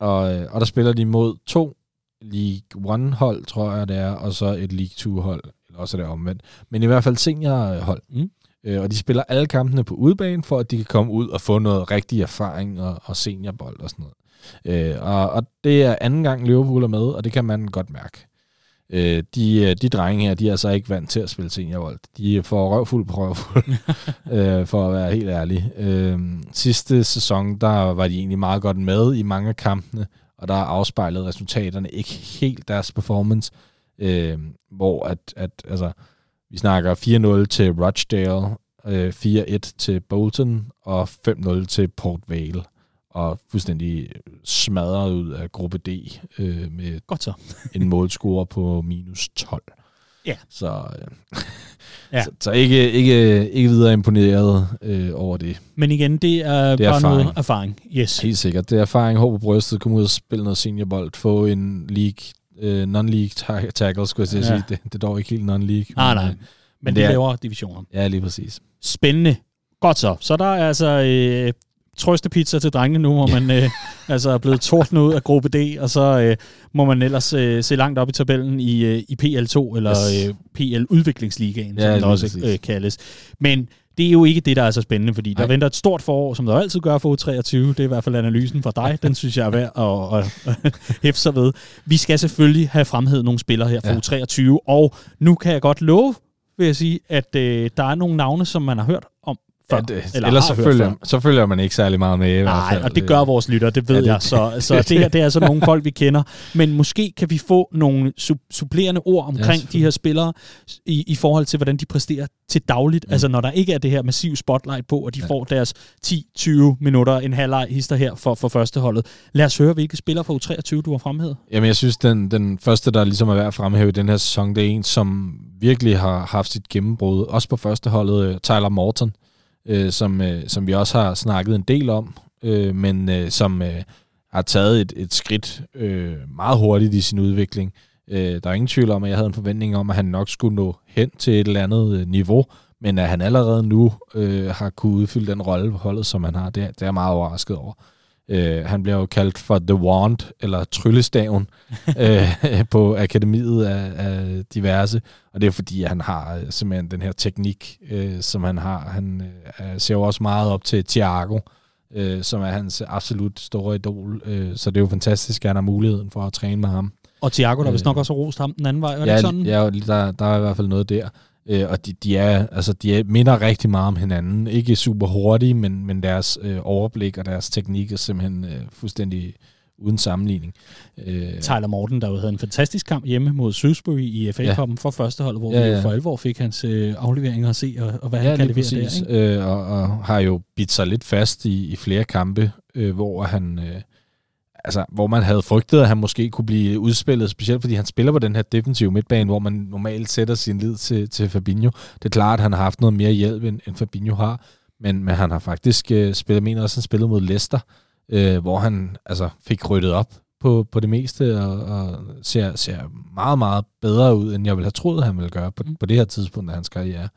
og, og der spiller de mod to League One-hold, tror jeg det er, og så et League Two-hold, eller også er det omvendt. Men i hvert fald seniorhold. Mm. Øh, og de spiller alle kampene på udebane, for at de kan komme ud og få noget rigtig erfaring og, og seniorbold og sådan noget. Øh, og, og det er anden gang Liverpool er med, og det kan man godt mærke. Øh, de, øh, de drenge her, de er altså ikke vant til at spille seniorbold. De får røvfuld på røvfuld, øh, for at være helt ærlig. Øh, sidste sæson, der var de egentlig meget godt med i mange af kampene, og der afspejlede resultaterne ikke helt deres performance, øh, hvor at, at altså, vi snakker 4-0 til Rochdale, øh, 4-1 til Bolton og 5-0 til Port Vale. Og fuldstændig smadret ud af gruppe D øh, med Godt så. en målscore på minus 12. Ja. Så, øh, Ja. så, så ikke, ikke, ikke videre imponeret øh, over det. Men igen, det er, Det er bare erfaring. noget erfaring. Yes. Helt sikkert. Det er erfaring, håb på brystet, komme ud og spille noget seniorbold, få en league, øh, non-league ta- tackle, skulle jeg Ja. sige. Det, det er dog ikke helt non-league. Nej, men, nej. øh, Men det de er- laver divisioner. Ja, lige præcis. Spændende. Godt så. Så der er altså øh, trøstepizza til drengene nu, hvor man øh, altså er blevet tordnet ud af gruppe D, og så øh, må man ellers øh, se langt op i tabellen i, øh, i PL2, eller Yes. øh, PL Udviklingsligaen, Ja, som det også øh, kaldes. Men det er jo ikke det, der er så spændende, fordi der Nej. venter et stort forår, som der altid gør for U23. Det er i hvert fald analysen fra dig. Den synes jeg er værd at, at, at hæfte sig ved. Vi skal selvfølgelig have fremhævet nogle spillere her fra Ja. U23, og nu kan jeg godt love, vil jeg sige, at øh, der er nogle navne, som man har hørt om før. Ja, det, eller ellers så følger, før. så følger man ikke særlig meget med. I hvert Nej, fald. og det gør vores lytter, det ved Ja, det- jeg. Så, så det her det er altså nogle folk, vi kender. Men måske kan vi få nogle su- supplerende ord omkring ja, de her spillere i, i forhold til, hvordan de præsterer til dagligt. Mm. Altså når der ikke er det her massive spotlight på, og de ja. Får deres 10-20 minutter, en halvleg hister her for, for førsteholdet. Lad os høre, hvilke spillere fra U23, du har fremhævet. Jamen, jeg synes, den, den første, der ligesom er værd at fremhæve i den her sæson, det er en, som virkelig har haft sit gennembrud. Også på første holdet, øh, Tyler Morton, øh, som, øh, som vi også har snakket en del om, øh, men øh, som øh, har taget et, et skridt øh, meget hurtigt i sin udvikling. Øh, der er ingen tvivl om, at jeg havde en forventning om, at han nok skulle nå hen til et eller andet øh, niveau, men at han allerede nu øh, har kunne udfylde den rolle på holdet, som han har, det, det er jeg meget overrasket over. Øh, han bliver jo kaldt for The Wand, eller Tryllestaven, øh, på akademiet af, af diverse. Og det er fordi, han har øh, simpelthen den her teknik, øh, som han har. Han øh, ser jo også meget op til Thiago, øh, som er hans absolut store idol. Øh, så det er jo fantastisk, at han har muligheden for at træne med ham. Og Thiago, der vist nok også har rost ham den anden vej, var ja, det sådan? Ja, der, der er i hvert fald noget der. Øh, og de, de, er, altså, de er, minder rigtig meget om hinanden. Ikke super hurtige, men, men deres øh, overblik og deres teknik er simpelthen øh, fuldstændig uden sammenligning. Øh, Tyler Morten, der jo havde en fantastisk kamp hjemme mod Shrewsbury i FA Cup'en ja. for første hold, hvor ja, ja. vi for alvor fik hans øh, afleveringer at se, og, og hvad ja, han kan levere præcis. der. Ikke? Øh, og, og har jo bidt sig lidt fast i, i flere kampe, øh, hvor han... Øh, altså, hvor man havde frygtet, at han måske kunne blive udspillet, specielt fordi han spiller på den her defensive midtbane, hvor man normalt sætter sin lid til, til Fabinho. Det er klart, at han har haft noget mere hjælp, end, end Fabinho har, men, men han har faktisk øh, spillet, mener også, han spillet mod Leicester, øh, hvor han altså, fik ryddet op på, på det meste, og, og ser, ser meget, meget bedre ud, end jeg ville have troet, han ville gøre på, mm. på det her tidspunkt af hans karriere.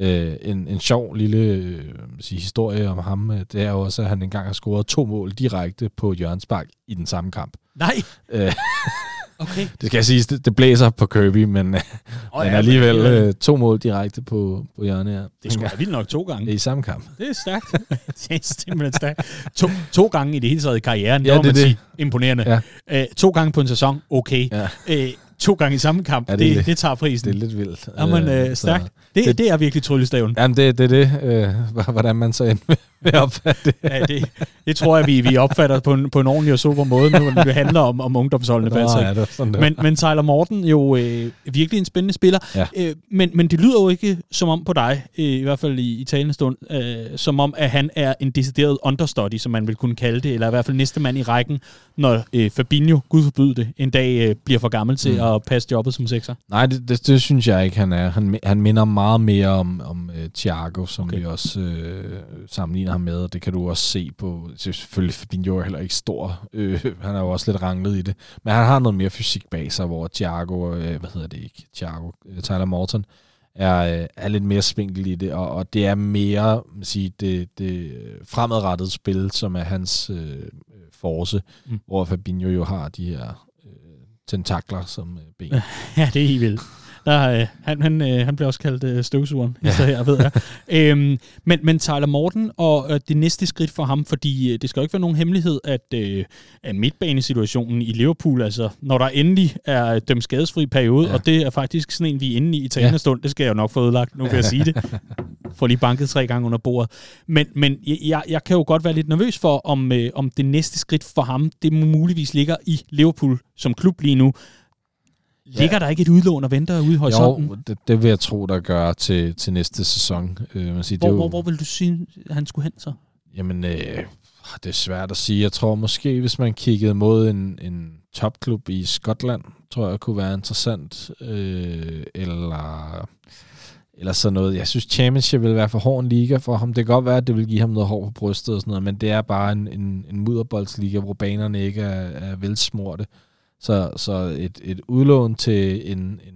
Øh, en, en sjov lille øh, sige, historie om ham, øh, det er jo også, at han engang har scoret to mål direkte på Jørgens Spark i den samme kamp. Nej! Øh, okay. Det skal jeg sige, det, det blæser på Kirby, men, oh, men ja, alligevel øh, to mål direkte på, på Jørgen her. Det skulle vildt nok to gange. I samme kamp. Det er stærkt. det er simpelthen stærkt. To, to gange i det hele taget i karrieren, ja, det, det, det. Sige, imponerende. Ja. Øh, to gange på en sæson, okay. Ja. Øh, to gange i samme kamp, ja, det, det, det tager prisen. Det er lidt vildt. Jamen, øh, stærkt. Det, det, det er virkelig tryllestaven. Jamen, det, det er det, øh, hvordan man så med at opfatte det. ja, det, det tror jeg, vi, vi opfatter på en, på en ordentlig og super måde, når det handler om, om ungdomsholdene. Nå, ja, det sådan, det men, men Tyler Morten jo øh, virkelig en spændende spiller. Ja. Øh, men, men det lyder jo ikke som om på dig, øh, i hvert fald i, i talende stund, øh, som om, at han er en decideret understudy, som man vil kunne kalde det, eller i hvert fald næste mand i rækken, når øh, Fabinho, gud forbyde det, en dag øh, bliver for gammel til mm. at passe jobbet som sekser. Nej, det, det, det synes jeg ikke, han er. Han, han minder meget mere om, om uh, Thiago, som okay. vi også øh, sammenligner ham med, og det kan du også se på, selvfølgelig Fabinho er heller ikke stor, øh, han er jo også lidt ranglet i det, men han har noget mere fysik bag sig, hvor Thiago, øh, hvad hedder det ikke, Thiago, øh, Tyler Morton, er, øh, er lidt mere spinkel i det, og, og det er mere man siger, det, det fremadrettede spil, som er hans øh, force, mm. hvor Fabinho jo har de her tentakler som øh, ben. Ja, det er helt vildt. Der, øh, han, han, øh, han bliver også kaldt øh, støvsugeren, ja. så her, ved jeg. øhm, men, men Tyler Morten og øh, det næste skridt for ham, fordi øh, det skal jo ikke være nogen hemmelighed, at, øh, at midtbanesituationen i Liverpool, altså når der endelig er dømt skadesfri periode, ja. og det er faktisk sådan en, vi er inde i i talende ja. stund, det skal jeg jo nok få ødelagt, nu vil jeg sige det. Får lige banket tre gange under bordet. Men, men jeg, jeg kan jo godt være lidt nervøs for, om, øh, om det næste skridt for ham, det muligvis ligger i Liverpool som klub lige nu. Ligger ja. der ikke et udlån og venter ude i horisonten? Jo, det, det vil jeg tro, der gør til, til næste sæson. Øh, man siger, hvor, det hvor, jo, hvor vil du sige, at han skulle hen så? Jamen, øh, det er svært at sige. Jeg tror måske, hvis man kiggede mod en, en topklub i Skotland, tror jeg kunne være interessant. Øh, eller, eller sådan noget. Jeg synes, Championship vil være for hård en liga for ham. Det kan godt være, at det vil give ham noget hår på brystet og sådan noget, men det er bare en, en, en mudderboldsliga, hvor banerne ikke er, er velsmurte. Så, så et, et udlån til en, en,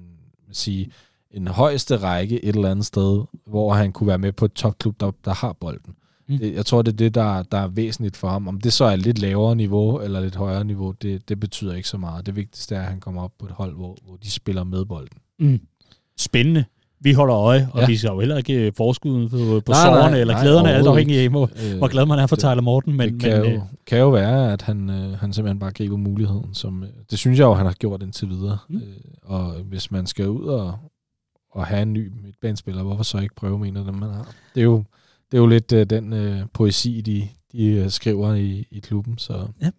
sige, en højeste række et eller andet sted, hvor han kunne være med på et topklub, der, der har bolden. Mm. Det, jeg tror, det er det, der, der er væsentligt for ham. Om det så er lidt lavere niveau eller lidt højere niveau, det, det betyder ikke så meget. Det vigtigste er, at han kommer op på et hold, hvor, hvor de spiller med bolden. Mm. Spændende vi holder øje, og ja. vi skal jo heller ikke øh, forskuden på, på nej, sårene nej, eller nej, glæderne, alt afhængig af, hvor, øh, hvor glad man er for Tyler Morten. Men, det kan, men, jo, øh, kan jo være, at han, øh, han simpelthen bare griber muligheden. Som, øh, det synes jeg jo, han har gjort indtil videre. Mm. Øh, og hvis man skal ud og, og have en ny midtbanespiller, hvorfor så ikke prøve med en af dem, man har? Det er jo, det er jo lidt øh, den øh, poesi, de, de øh, skriver i, i klubben. Så. Ja.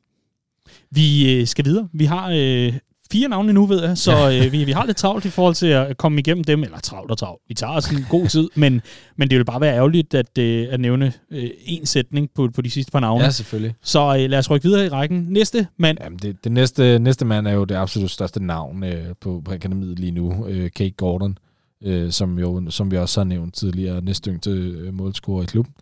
Vi øh, skal videre. Vi har øh, fire navne nu, ved jeg, så øh, vi, vi har lidt travlt i forhold til at komme igennem dem. Eller travlt og travlt. Vi tager os en god tid, men, men det vil bare være ærgerligt at, øh, at nævne øh, en sætning på, på de sidste par navne. Ja, selvfølgelig. Så øh, lad os rykke videre i rækken. Næste mand. Jamen, det, det næste, næste mand er jo det absolut største navn øh, på, på akademiet lige nu. Øh, Kate Gordon, øh, som, jo, som vi også har nævnt tidligere, næste yngste øh, målscorer i klubben.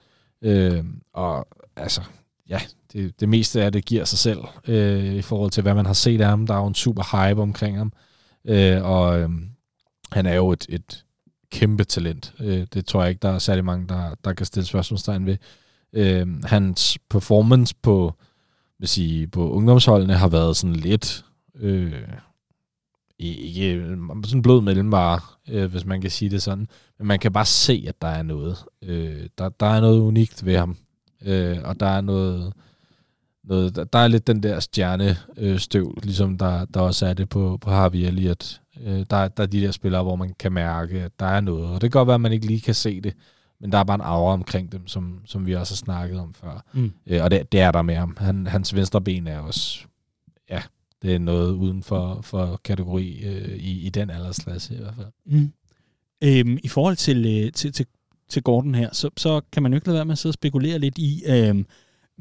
Øh, og altså, ja, det, det meste af det giver sig selv øh, i forhold til, hvad man har set af ham. Der er jo en super hype omkring ham. Øh, og øh, han er jo et, et kæmpe talent. Øh, det tror jeg ikke, der er særlig mange, der, der kan stille spørgsmålstegn ved. Øh, hans performance på, vil sige, på ungdomsholdene har været sådan lidt, øh, ikke sådan blød mellemvare, øh, hvis man kan sige det sådan. Men man kan bare se, at der er noget. Øh, der, der er noget unikt ved ham. Øh, og der er noget, noget der, der er lidt den der stjernestøv, øh, ligesom der, der også er det på, på Harvey Elliott. Øh, der, der er de der spillere, hvor man kan mærke, at der er noget. Og det kan godt være, at man ikke lige kan se det, men der er bare en aura omkring dem, som, som vi også har snakket om før. Mm. Øh, og det, det er der med ham. Han, hans venstre ben er også, ja, det er noget uden for, for kategori øh, i, i den aldersklasse i hvert fald. Mm. Øhm, I forhold til, øh, til, til, til Gordon her, så, så kan man jo ikke lade være med at sidde og spekulere lidt i, øh,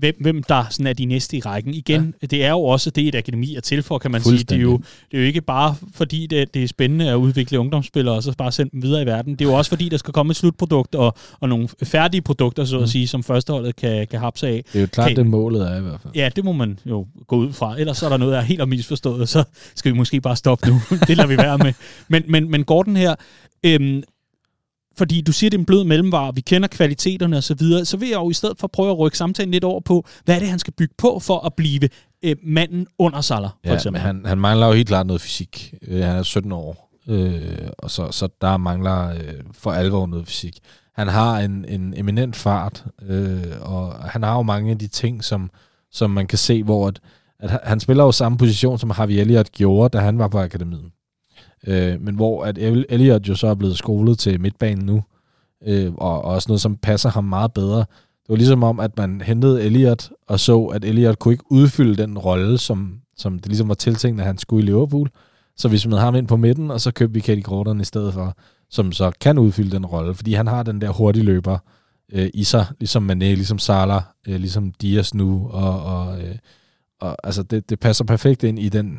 hvem, hvem der sådan er de næste i rækken. Igen, ja. det er jo også det, et akademi er til for, kan man sige. Det er, jo, det er jo ikke bare fordi, det, det er spændende at udvikle ungdomsspillere, og så bare sende dem videre i verden. Det er jo også fordi, der skal komme et slutprodukt og, og nogle færdige produkter, så at mm. sige, som førsteholdet kan, kan hapse af. Det er jo klart, kan, det målet er i hvert fald. Ja, det må man jo gå ud fra. Ellers så er der noget, der er helt misforstået, så skal vi måske bare stoppe nu. det lader vi være med. Men, men, men Gordon her, øhm, fordi du siger, det er en blød mellemvare, vi kender kvaliteterne osv., så, videre, så vil jeg jo i stedet for prøve at rykke samtalen lidt over på, hvad er det, han skal bygge på for at blive øh, manden under Salah, for ja, eksempel. han, han mangler jo helt klart noget fysik. Øh, han er 17 år, øh, og så, så der mangler øh, for alvor noget fysik. Han har en, en eminent fart, øh, og han har jo mange af de ting, som, som man kan se, hvor at, at han spiller jo samme position, som Harvey Elliott gjorde, da han var på akademiet. Øh, men hvor at Elliot jo så er blevet skolet til midtbanen nu, øh, og, og også noget, som passer ham meget bedre. Det var ligesom om, at man hentede Elliot og så, at Elliot kunne ikke udfylde den rolle, som, som det ligesom var tiltænkt, at han skulle i Liverpool. Så vi smed ham ind på midten, og så købte vi Katie Gordon i stedet for, som så kan udfylde den rolle, fordi han har den der hurtige løber øh, i sig, ligesom Mané, ligesom Salah, øh, ligesom Dias nu, og, og, øh, og altså det, det passer perfekt ind i den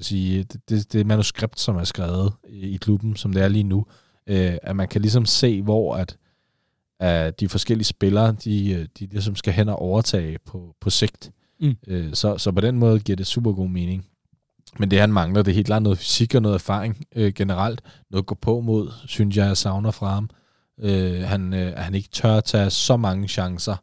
sige, det, det, det manuskript, som er skrevet i, klubben, som det er lige nu, øh, at man kan ligesom se, hvor at, at de forskellige spillere, de, de ligesom skal hen og overtage på, på sigt. Mm. Øh, så, så på den måde giver det super god mening. Men det han mangler, det er helt klart noget fysik og noget erfaring øh, generelt. Noget at gå på mod, synes jeg, jeg savner fra ham. Øh, han, øh, han ikke tør at tage så mange chancer,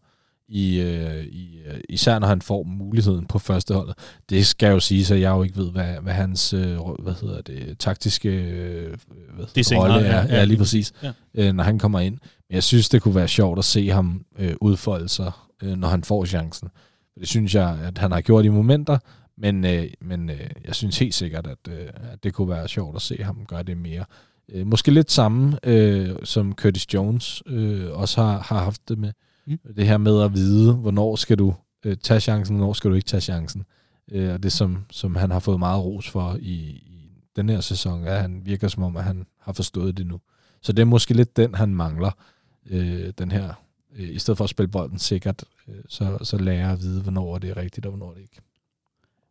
i, øh, i, øh, især når han får muligheden på første hold. Det skal jo sige, så jeg jo ikke ved, hvad, hvad hans øh, hvad hedder det, taktiske øh, hvad rolle er, ja, ja, lige præcis, ja. øh, når han kommer ind. Men jeg synes, det kunne være sjovt at se ham øh, udfolde sig, øh, når han får chancen. Det synes jeg, at han har gjort i momenter, men, øh, men øh, jeg synes helt sikkert, at, øh, at det kunne være sjovt at se ham gøre det mere. Øh, måske lidt samme, øh, som Curtis Jones øh, også har, har haft det med. Mm. Det her med at vide, hvornår skal du øh, tage chancen, hvornår skal du ikke tage chancen. Øh, og det, som, som han har fået meget ros for i, i den her sæson, er, at han virker som om, at han har forstået det nu. Så det er måske lidt den, han mangler, øh, den her. Øh, I stedet for at spille bolden sikkert, øh, så, så lærer at vide, hvornår det er rigtigt, og hvornår det ikke.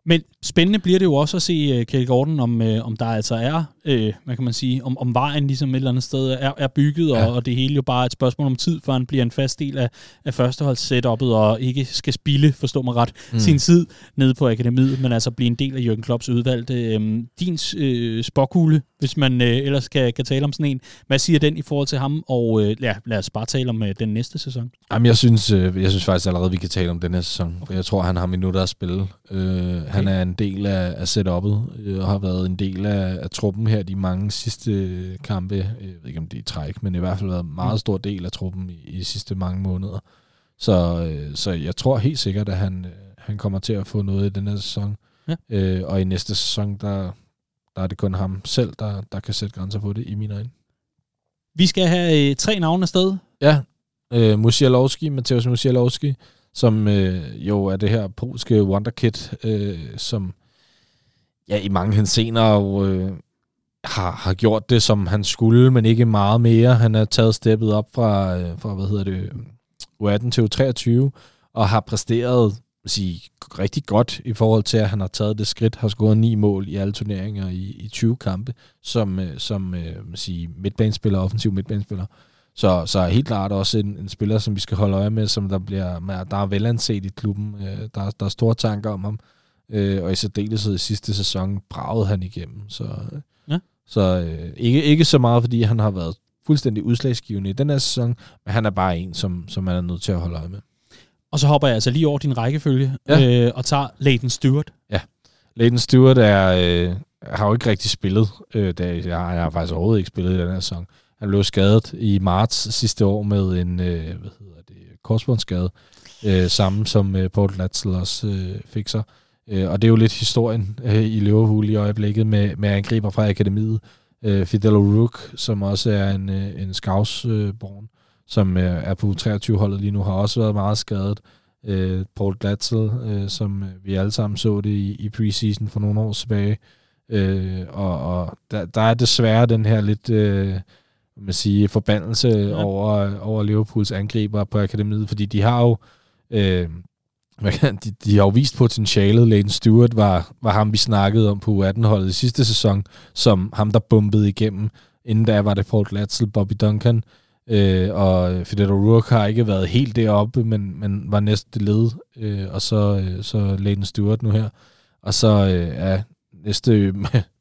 Men spændende bliver det jo også at se uh, Kjell Gordon, om, uh, om der altså er, uh, hvad kan man sige, om, om vejen ligesom et eller andet sted er, er bygget, ja. og, og det hele jo bare er et spørgsmål om tid, for han bliver en fast del af, af førsteholds-setup'et, og ikke skal spille, forstå mig ret, mm. sin tid nede på akademiet, men altså blive en del af Jørgen Klopps udvalgte. Uh, din uh, spokkugle, hvis man uh, ellers kan, kan tale om sådan en, hvad siger den i forhold til ham, og uh, ja, lad os bare tale om uh, den næste sæson. Jamen, jeg synes, uh, jeg synes faktisk allerede, vi kan tale om den næste sæson, for jeg tror, han har minutter at spille. Uh, han er en del af, af setup'et, øh, og har været en del af, af truppen her de mange sidste kampe. Jeg ved ikke, om det er træk, men i hvert fald været en meget mm. stor del af truppen i, i de sidste mange måneder. Så, øh, så jeg tror helt sikkert, at han, øh, han kommer til at få noget i den her sæson. Ja. Øh, og i næste sæson, der, der er det kun ham selv, der, der kan sætte grænser på det, i mine øjne. Vi skal have øh, tre navne afsted. Ja, øh, Musialowski, Mateusz Musialowski, som øh, jo er det her polske wonderkid, øh, som ja, i mange hensener jo, øh, har, har gjort det, som han skulle, men ikke meget mere. Han har taget steppet op fra, øh, fra hvad hedder det, U18 til U23, og har præsteret sige, rigtig godt i forhold til, at han har taget det skridt, har scoret ni mål i alle turneringer i, i 20 kampe, som, øh, som øh, sige, midtbanespiller, offensiv midtbanespiller. Så, så helt klart også en, en spiller, som vi skal holde øje med, som der bliver der er velanset i klubben. Øh, der, der er store tanker om ham. Og i særdeleshed i sidste sæson bragede han igennem. Så, ja. så ikke, ikke så meget, fordi han har været fuldstændig udslagsgivende i den her sæson, men han er bare en, som, som man er nødt til at holde øje med. Og så hopper jeg altså lige over din rækkefølge ja. øh, og tager Leighton Stewart. Ja. Leighton Stewart er, øh, har jo ikke rigtig spillet. Øh, da jeg, jeg har faktisk overhovedet ikke spillet i den her sæson. Han blev skadet i marts sidste år med en øh, hvad hedder det, korsbåndsskade, øh, samme som øh, Paul Latzel også øh, fik sig. Øh, og det er jo lidt historien øh, i Liverpool i øjeblikket med, med angriber fra akademiet. Øh, Fidel Rook, som også er en, øh, en scouts-born, øh, som øh, er på 23-holdet lige nu, har også været meget skadet. Øh, Paul Glatzel, øh, som vi alle sammen så det i, i preseason for nogle år tilbage. Øh, og og der, der er desværre den her lidt... Øh, man sige, forbandelse ja. over, over Liverpools angriber på akademiet, fordi de har jo øh, de, de har jo vist potentialet. Leighton Stewart var, var ham, vi snakkede om på U18-holdet i sidste sæson, som ham, der bumpede igennem. Inden da var det Paul Glatzel, Bobby Duncan, øh, og Fidel O'Rourke har ikke været helt deroppe, men, men var næste led, øh, og så, øh, så Leighton Stewart nu her. Og så øh, er næste øh,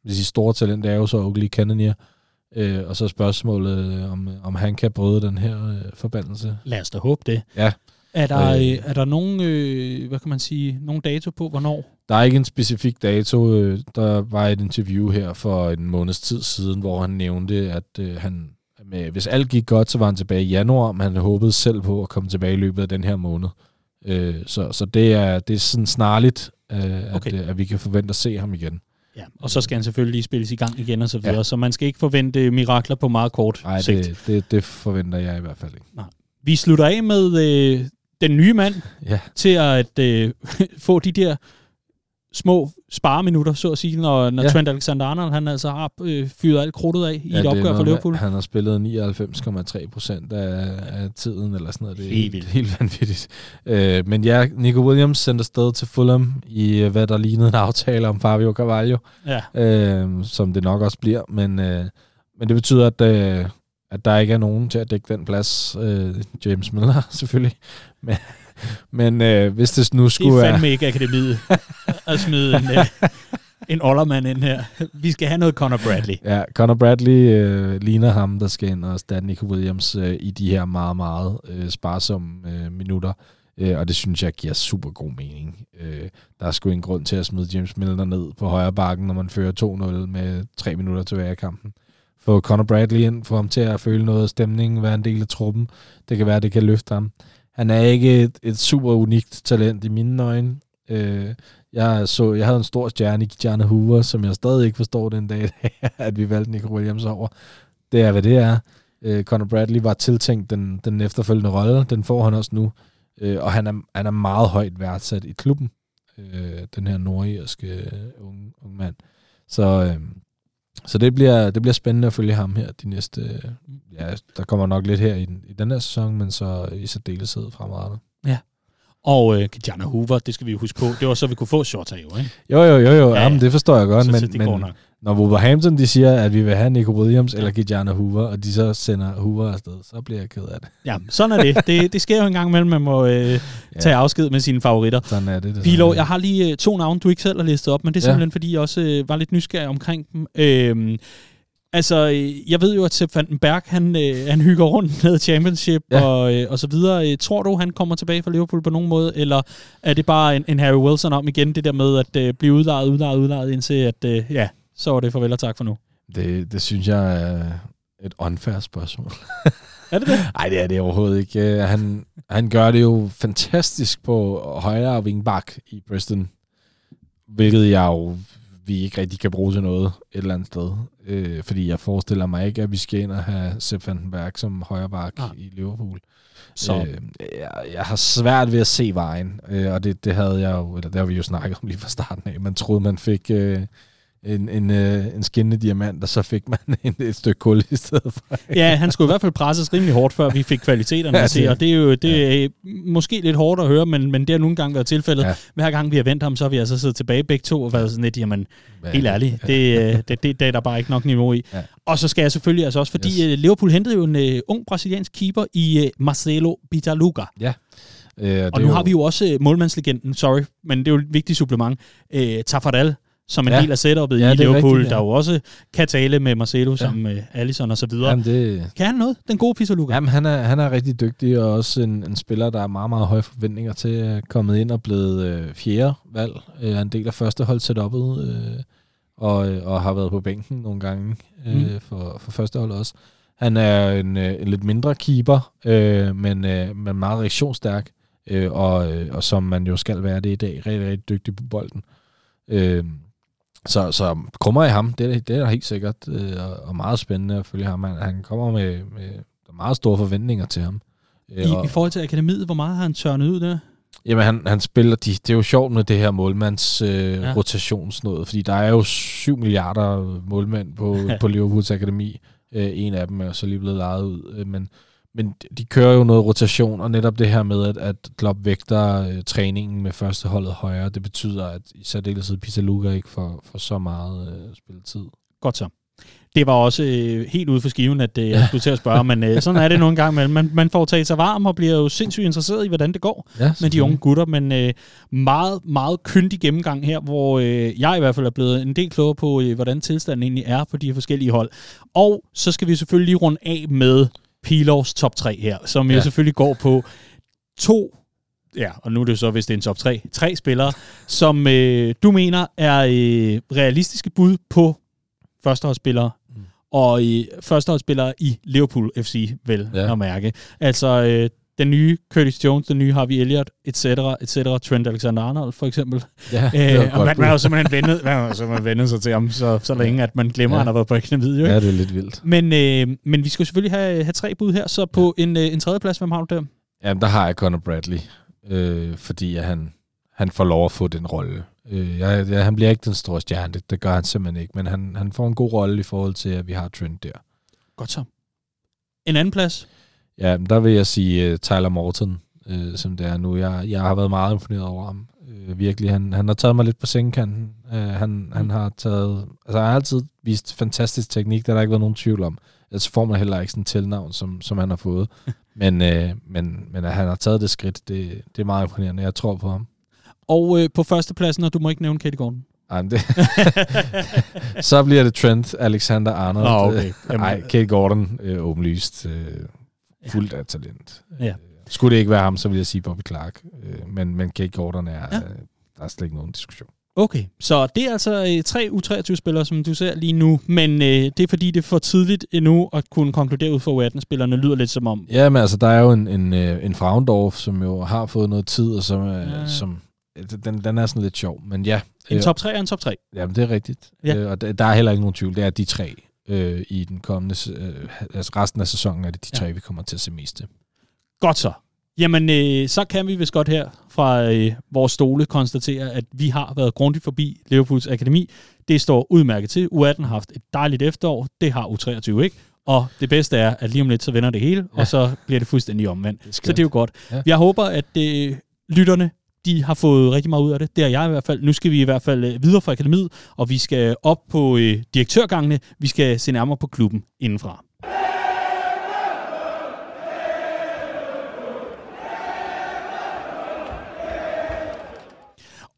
sige, store talent, er jo så Oakley Cannonier, øh, og så spørgsmålet, øh, om, om han kan bryde den her øh, forbandelse. Lad os da håbe det. Ja. Er der, øh, er der nogen, øh, hvad kan man sige, nogen dato på, hvornår? Der er ikke en specifik dato. Øh, der var et interview her for en måneds tid siden, hvor han nævnte, at øh, han, med, hvis alt gik godt, så var han tilbage i januar, men han håbede selv på at komme tilbage i løbet af den her måned. Øh, så, så det er, det er sådan snarligt, øh, okay. at, øh, at vi kan forvente at se ham igen. Ja, og så skal han selvfølgelig lige spilles i gang igen og så videre, ja. så man skal ikke forvente mirakler på meget kort Nej, sigt. det, det, det forventer jeg i hvert fald ikke. Nej. Vi slutter af med øh, den nye mand ja. til at øh, få de der små spareminutter, så at sige, når, når ja. Trent Alexander-Arnold han altså har øh, fyret alt krudtet af i ja, et opgør for Liverpool. Han har spillet 99,3 procent af, af tiden, eller sådan noget. Det er helt, vildt. helt vanvittigt. Øh, men ja, Nico Williams sendte sted til Fulham i, øh, hvad der lignede en aftale om Fabio Carvalho, ja. øh, som det nok også bliver. Men, øh, men det betyder, at, øh, at der ikke er nogen til at dække den plads. Øh, James Miller selvfølgelig. Men, men øh, hvis det nu skulle være... Det er fandme ikke akademiet at smide en, øh, en oldermand ind her. Vi skal have noget Conor Bradley. Ja, Conor Bradley øh, ligner ham, der skal ind og stande Nico Williams øh, i de her meget, meget øh, sparsomme øh, minutter. Øh, og det synes jeg giver super god mening. Øh, der er sgu en grund til at smide James Milner ned på højre bakken, når man fører 2-0 med tre minutter tilbage af kampen. Få Conor Bradley ind, få ham til at føle noget stemning, være en del af truppen. Det kan være, det kan løfte ham. Han er ikke et, et super unikt talent i mine øjne. Øh, jeg, så, jeg havde en stor stjerne i Gianna Hoover, som jeg stadig ikke forstår den dag, at vi valgte Nico Williams over. Det er, hvad det er. Øh, Conor Bradley var tiltænkt den, den efterfølgende rolle. Den får han også nu. Øh, og han er, han er meget højt værdsat i klubben. Øh, den her nordirske øh, unge, unge mand. Så, øh, så det bliver, det bliver spændende at følge ham her de næste... Ja, der kommer nok lidt her i, i den her sæson, men så i særdeleshed fremadrettet. Ja. Og øh, Kijana Hoover, det skal vi jo huske på, det var så, vi kunne få Shota jo, ikke? Jo, jo, jo, jo. Ja, Jamen, det forstår jeg godt, så, men, så men når Wolverhampton de siger, at vi vil have Nico Williams eller Kijana Hoover, og de så sender Hoover afsted, så bliver jeg ked af det. Ja, sådan er det. det, det sker jo en gang imellem, man må øh, tage ja. afsked med sine favoritter. Sådan er det. det Pilo, jeg har lige øh, to navne, du ikke selv har listet op, men det er simpelthen, ja. fordi jeg også øh, var lidt nysgerrig omkring dem. Øh, Altså, øh, jeg ved jo, at Sepp Berg, han, øh, han hygger rundt med Championship ja. og, øh, og så videre. Øh, tror du, han kommer tilbage fra Liverpool på nogen måde, eller er det bare en, en Harry Wilson om igen, det der med at øh, blive udlejet, udlejet, udlejet, indtil at, øh, ja, så er det farvel og tak for nu? Det, det synes jeg er et unfair spørgsmål. er det det? Nej, det er det overhovedet ikke. Han, han gør det jo fantastisk på højre wingback i Preston, hvilket jeg jo vi ikke rigtig kan bruge til noget et eller andet sted. Øh, fordi jeg forestiller mig ikke, at vi skal ind og have Sepp Vandenberg som højreback ja. i Liverpool. Så. Øh, jeg, jeg har svært ved at se vejen, øh, og det, det havde jeg jo, eller det har vi jo snakket om lige fra starten af. Man troede, man fik øh, en, en, øh, en skinnende diamant, og så fik man en, et stykke kul i stedet for. ja, han skulle i hvert fald presses rimelig hårdt, før vi fik kvaliteterne ja, til, og det er jo det er måske lidt hårdt at høre, men, men det har nogle gange været tilfældet. Ja. Hver gang vi har vendt ham, så har vi altså siddet tilbage begge to og været sådan lidt, jamen, ja, helt ærligt, ja. det, det, det, det er der bare ikke nok niveau i. Ja. Og så skal jeg selvfølgelig altså også, fordi yes. Øh, Liverpool hentede jo en uh, ung brasiliansk keeper i uh, Marcelo Pitaluga. Ja. Øh, og nu jo... har vi jo også uh, målmandslegenden, sorry, men det er jo et vigtigt supplement, uh, Tafarel, som en Ja. del af setup'et Ja, i er Liverpool, rigtigt, ja. der jo også kan tale med Marcelo ja. sammen med Alisson og så videre. Jamen, det, Kan han noget? Den gode Pizzaluka? Jamen, han er, han er rigtig dygtig, og også en, en spiller, der er meget, meget høje forventninger til. Er kommet ind og blevet øh, fjerde valg. Øh, er en del af første hold setup'et, øh, og, øh, og har været på bænken nogle gange øh, Mm. mm. for, for første hold også. Han er en, øh, en lidt mindre keeper, øh, men, øh, men meget reaktionsstærk, øh, og, øh, og som man jo skal være det i dag, rigtig, rigtig dygtig på bolden. Øh, så, så krummer i ham, det er, det er helt sikkert, øh, og, meget spændende at følge ham. Han, han kommer med, med meget store forventninger til ham. Øh, I, og- I forhold til akademiet, hvor meget har han tørnet ud der? Jamen, han, han spiller, de, det er jo sjovt med det her målmands øh, Ja. fordi der er jo 7 milliarder målmænd på, på Liverpools akademi. Øh, en af dem er så lige blevet lejet ud, øh, men, men de kører jo noget rotation, og netop det her med, at, at Klopp vægter øh, træningen med førsteholdet højere, det betyder, at i særdeleshed Pizzaluga ikke får, får så meget øh, spilletid. Godt så. Det var også øh, helt ude for skiven, at øh, jeg skulle til at spørge, men øh, sådan er det nogle gange. Man, man får taget sig varm og bliver jo sindssygt interesseret i, hvordan det går Ja, med de unge gutter. Men øh, meget, meget kyndig gennemgang her, hvor øh, jeg i hvert fald er blevet en del klogere på, øh, hvordan tilstanden egentlig er på de her forskellige hold. Og så skal vi selvfølgelig lige runde af med Pilovs top 3 her, som ja. jo selvfølgelig går på to Ja, og nu er det så, hvis det er en top 3, tre spillere, som øh, du mener er øh, realistiske bud på førsteholdsspillere, mm. og i førsteholdsspillere i Liverpool FC, vel. Ja. at mærke. Altså øh, den nye Curtis Jones, den nye Harvey Elliott, etc., etc., Trent Alexander-Arnold for eksempel. Ja, var Øh, og man, bud. man har jo simpelthen vendet, man har simpelthen vendet sig til ham, så, så længe, at man glemmer, ja. Ja. at han har været på akademiet. Jo, ikke? Ja, det er lidt vildt. Men, øh, men vi skal selvfølgelig have, have tre bud her, så på en, øh, en tredje plads, hvem har du der? Jamen, der har jeg Conor Bradley, øh, fordi at han, han får lov at få den rolle. Øh, jeg, jeg, han bliver ikke den store stjerne, det, det gør han simpelthen ikke, men han, han får en god rolle i forhold til, at vi har Trent der. Godt så. En anden plads? Ja, der vil jeg sige uh, Tyler Morton, uh, som det er nu. Jeg, jeg har været meget imponeret over ham. Uh, virkelig, han, han har taget mig lidt på sengekanten. Uh, han, han har taget... Altså, han har altid vist fantastisk teknik, der har der ikke været nogen tvivl om. Ellers får man heller ikke sådan tilnavn, som, som han har fået. men, uh, men, men at han har taget det skridt, det, det er meget imponerende. Jeg tror på ham. Og øh, på førstepladsen, og du må ikke nævne Katie Gordon. Ej, det så bliver det Trent Alexander-Arnold. Nå, okay. Øh, Jamen- Nej, Kate Gordon, øh, åbenlyst, øh, fuldt af talent. Ja. Øh, Skulle det ikke være ham, så ville jeg sige Bobby Clark. Øh, men, men Kate Gordon er, Ja. øh, der er slet ikke nogen diskussion. Okay, så det er altså øh, tre U23-spillere, som du ser lige nu, men øh, det er fordi, det er for tidligt endnu at kunne konkludere ud for U18-spillerne. lyder lidt som om. Ja, men altså, der er jo en, en, øh, en Fraundorf, som jo har fået noget tid, og som, Ja. ja. som den, den er sådan lidt sjov. Men ja, En øh, top 3 er en top 3. Jamen, det er rigtigt. Ja. Ja. Øh, og der, der er heller ikke nogen tvivl. Det er de tre øh, i den kommende... Øh, altså resten af sæsonen er det de Ja. tre, vi kommer til at se mest til. Godt så. Jamen, øh, så kan vi vist godt her fra øh, vores stole konstatere, at vi har været grundigt forbi Liverpools Akademi. Det står udmærket til. U18 har haft et dejligt efterår. Det har U23 ikke. Og det bedste er, at lige om lidt, så vender det hele, ja. og så bliver det fuldstændig omvendt. Det så det er jo godt. Ja. Ja. Jeg håber, at øh, lytterne de har fået rigtig meget ud af det. Det er jeg i hvert fald. Nu skal vi i hvert fald øh, videre fra akademiet, og vi skal op på øh, direktørgangene. Vi skal se nærmere på klubben indenfra.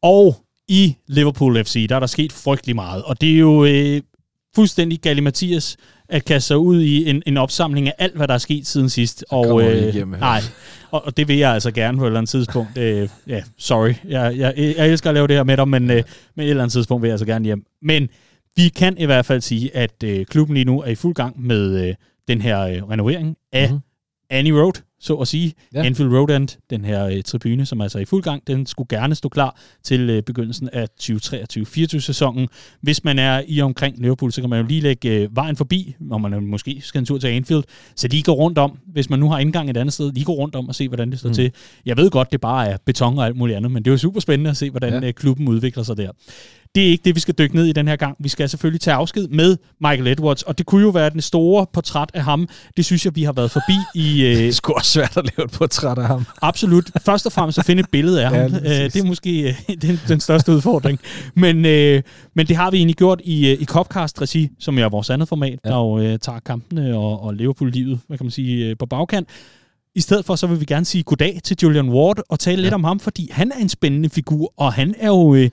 Og i Liverpool FC, der er der sket frygtelig meget. Og det er jo øh, fuldstændig Galli Mathias at kaste sig ud i en, en opsamling af alt, hvad der er sket siden sidst. Og, ikke hjem nej, og, og det vil jeg altså gerne på et eller andet tidspunkt. Øh, ja, sorry. Jeg, jeg, jeg elsker at lave det her med dig, men, øh, men et eller andet tidspunkt vil jeg altså gerne hjem. Men vi kan i hvert fald sige, at øh, klubben lige nu er i fuld gang med øh, den her øh, renovering af Mhm. Annie Road, så at sige. Ja. Anfield Road End, den her øh, tribune, som er altså i fuld gang, den skulle gerne stå klar til øh, begyndelsen af 2023-24 sæsonen. Hvis man er i omkring Liverpool, så kan man jo lige lægge øh, vejen forbi, når man måske skal en tur til Anfield, så lige gå rundt om, hvis man nu har indgang et andet sted, lige gå rundt om og se, hvordan det står mm. Til. Jeg ved godt, det bare er beton og alt muligt andet, men det er jo super spændende at se, hvordan ja. Ja. øh, klubben udvikler sig der. Det er ikke det, vi skal dykke ned i den her gang. Vi skal selvfølgelig tage afsked med Michael Edwards, og det kunne jo være den store portræt af ham. Det synes jeg, vi har været forbi i... Øh, Det sgu også svært at lave et portræt af ham. Absolut. Først og fremmest at finde et billede af Ja, ham. lige Øh, præcis. det er måske øh, den, den største udfordring. Men, øh, men det har vi egentlig gjort i, øh, i Copcast-regi, som er vores andet format, ja. Ja. der jo øh, tager kampene og, og Liverpool-livet, hvad kan man sige, øh, på bagkant. I stedet for, så vil vi gerne sige goddag til Julian Ward og tale ja. lidt om ham, fordi han er en spændende figur, og han er jo øh,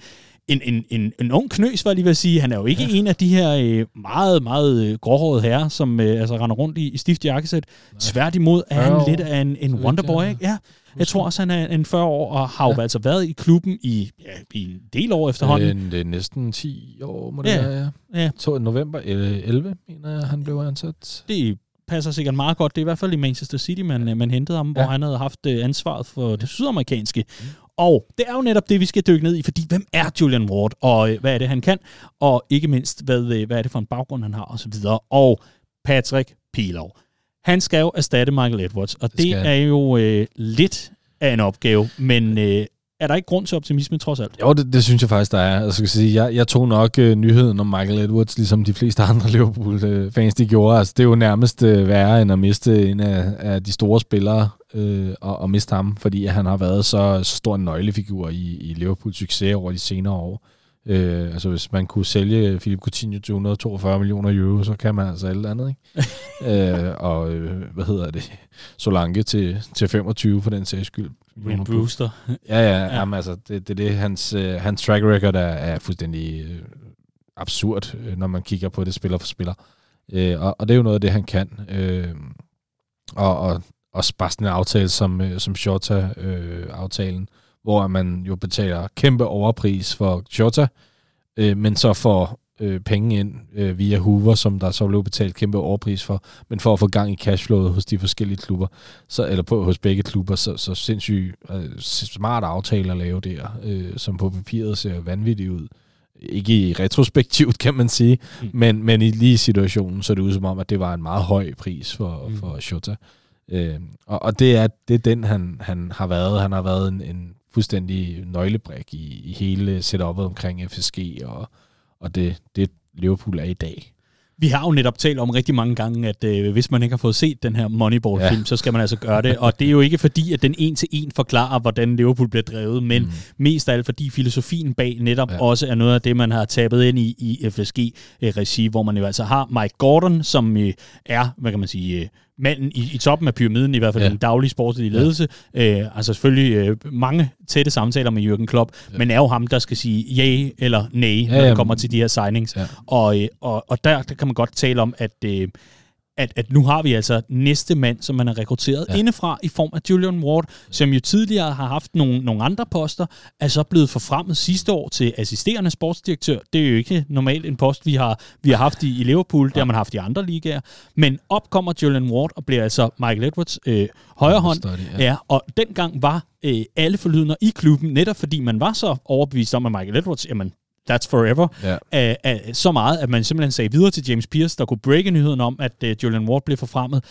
en, en, en, en ung knøs, var jeg lige ved at sige. Han er jo ikke ja. en af de her øh, meget, meget øh, gråhårede herrer, som øh, altså render rundt i, i stift jakkesæt. Tværtimod er han lidt af en, en wonderboy, ikke? Ja. Jeg tror også, han er en 40 år, og har jo ja. altså været i klubben i, ja, i en del år efterhånden. Øh, det er næsten 10 år, må det ja. være, ja. ja. 2. november 11, mener jeg, han blev ansat. Det passer sikkert meget godt. Det er i hvert fald i Manchester City, man, ja. man hentede ham, ja. hvor han havde haft øh, ansvaret for det sydamerikanske. Mm. Og det er jo netop det, vi skal dykke ned i, fordi hvem er Julian Ward, og øh, hvad er det, han kan, og ikke mindst, hvad, øh, hvad er det for en baggrund, han har, og så videre. Og Patrick Pilov. Han skal jo erstatte Michael Edwards, og det, det er jo øh, lidt af en opgave, men øh, er der ikke grund til optimisme trods alt? Jo, det, det synes jeg faktisk, der er. Altså, skal sige, jeg, jeg tog nok øh, nyheden om Michael Edwards, ligesom de fleste andre Liverpool-fans, de gjorde. Altså, det er jo nærmest øh, værre end at miste en af, af de store spillere øh, og, og miste ham, fordi han har været så, så stor en nøglefigur i, i Liverpools succes over de senere år. Øh, altså hvis man kunne sælge Philip Coutinho til 142 millioner euro, så kan man altså alt andet, ikke? øh, og øh, hvad hedder det? Solanke til, til 25 for den sags skyld. Wayne Brewster. Ja, ja, ja. Jamen, altså, det, det er det. Hans, øh, hans track record er, er fuldstændig øh, absurd, øh, når man kigger på det spiller for spiller. Øh, og, og det er jo noget af det, han kan. Øh, og, og også bare sådan en aftale som, øh, som Shota-aftalen, øh, hvor man jo betaler kæmpe overpris for Shota, øh, men så får øh, penge ind øh, via Hoover, som der så blev betalt kæmpe overpris for, men for at få gang i cashflowet hos de forskellige klubber, så, eller på, hos begge klubber, så, så sindssygt øh, smart aftale at lave der, øh, som på papiret ser vanvittigt ud. Ikke i retrospektivt, kan man sige, mm. men, men i lige situationen, så er det ud som om, at det var en meget høj pris for, mm. for Shota. Øh, og, og det er, det er den, han, han har været. Han har været en, en fuldstændig nøglebrik i, i hele setup'et omkring FSG, og, og det, det Liverpool er i dag. Vi har jo netop talt om rigtig mange gange, at øh, hvis man ikke har fået set den her Moneyball-film, ja. så skal man altså gøre det. Og det er jo ikke fordi, at den en til en forklarer, hvordan Liverpool bliver drevet, men mm. mest af alt fordi filosofien bag netop ja. også er noget af det, man har tabet ind i i FSG-regi, hvor man jo altså har Mike Gordon, som øh, er, hvad kan man sige, øh, manden i, i toppen af pyramiden, i hvert fald ja. den daglige sportslige ledelse. Ja. Øh, altså selvfølgelig øh, mange tætte samtaler med Jürgen Klopp, ja. men er jo ham, der skal sige ja eller nej, ja, når det kommer til de her signings. Ja. Og, øh, og, og der, der kan man godt tale om, at... Øh, at, at nu har vi altså næste mand, som man har rekrutteret ja. indefra i form af Julian Ward, som jo tidligere har haft nogle, nogle andre poster, er så blevet forfremmet sidste år til assisterende sportsdirektør. Det er jo ikke normalt en post, vi har, vi har haft i, i Liverpool, det har man haft i andre ligaer. Men op kommer Julian Ward og bliver altså Michael Edwards øh, højre hånd. Ja. ja, og dengang var øh, alle forlydende i klubben, netop fordi man var så overbevist om, at Michael Edwards, jamen That's Forever, ja. af, af, så meget, at man simpelthen sagde videre til James Pierce, der kunne breake nyheden om, at uh, Julian Ward blev forfremmet.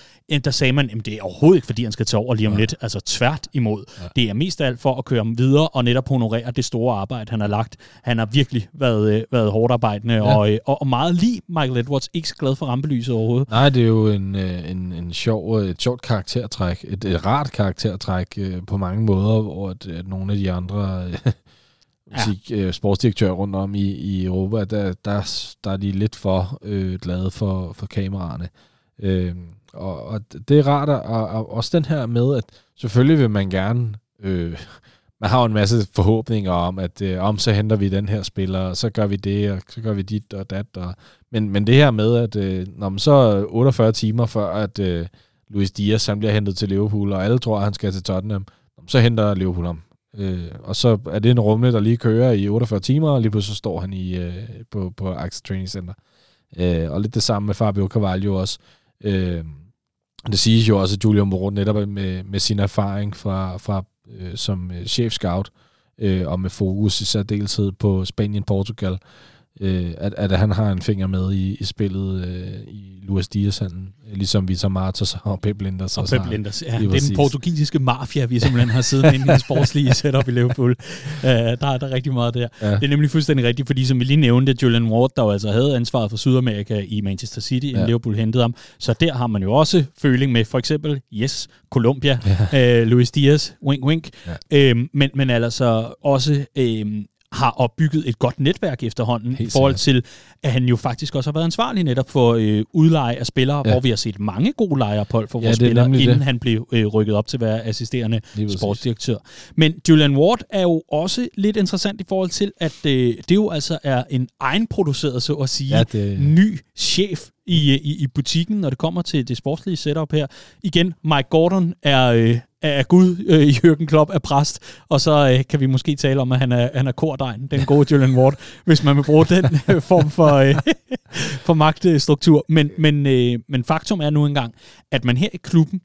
Der sagde man, at det er overhovedet ikke, fordi han skal tage over lige om ja. lidt. Altså tvært imod. Ja. Det er mest af alt for at køre ham videre og netop honorere det store arbejde, han har lagt. Han har virkelig været, øh, været hårdt arbejdende ja. og, øh, og, og meget lige Michael Edwards. Ikke så glad for rampelyset overhovedet. Nej, det er jo en, en, en sjov, et sjovt karaktertræk. Et, et rart karaktertræk på mange måder, hvor at, at nogle af de andre musik, ja. øh, sportsdirektør rundt om i, i Europa, der, der, der er de lidt for øh, glade for, for kameraerne. Øh, og, og det er rart, og, og også den her med, at selvfølgelig vil man gerne... Øh, man har jo en masse forhåbninger om, at øh, om så henter vi den her spiller, og så gør vi det, og så gør vi dit og dat. Og, men, men det her med, at øh, når man så 48 timer før, at øh, Luis Diaz han bliver hentet til Liverpool, og alle tror, at han skal til Tottenham, så henter Liverpool ham. Øh, og så er det en rumle, der lige kører i 48 timer, og lige pludselig så står han i, øh, på, på Axel Training Center. Øh, og lidt det samme med Fabio Carvalho også. Øh, det siges jo også, at Julian Moro netop med, med sin erfaring fra, fra øh, som øh, chef scout, øh, og med fokus i særdeleshed på Spanien-Portugal, øh, at, at han har en finger med i, i spillet øh, i Luis diaz ligesom Vitor Martos og Pep Linders. Og Pep Linders, ja. Det er den portugisiske mafia, vi simpelthen har siddet inde i den sportslige setup i Liverpool. Uh, der, er, der er rigtig meget der. Ja. Det er nemlig fuldstændig rigtigt, fordi som vi lige nævnte, Julian Ward, der jo altså havde ansvaret for Sydamerika i Manchester City, ja. Liverpool hentede ham. Så der har man jo også føling med for eksempel, yes, Colombia, ja. uh, Luis Diaz, wink wink. Ja. Uh, men, men altså også uh, har opbygget et godt netværk efterhånden, Helt i forhold til, at han jo faktisk også har været ansvarlig netop for øh, udleje af spillere, Ja. hvor vi har set mange gode lejeophold for Ja, vores er spillere, inden det. han blev øh, rykket op til at være assisterende sportsdirektør. Men Julian Ward er jo også lidt interessant i forhold til, at øh, det jo altså er en egenproduceret, så at sige, Ja, det- ny chef i, i, i butikken, når det kommer til det sportslige setup her. Igen, Mike Gordon er, øh, er Gud, øh, Jürgen Klopp er præst, og så øh, kan vi måske tale om, at han er, han er kordegn, den gode Julian Ward, hvis man vil bruge den øh, form for, øh, for magtstruktur. Men, men, øh, men faktum er nu engang, at man her i klubben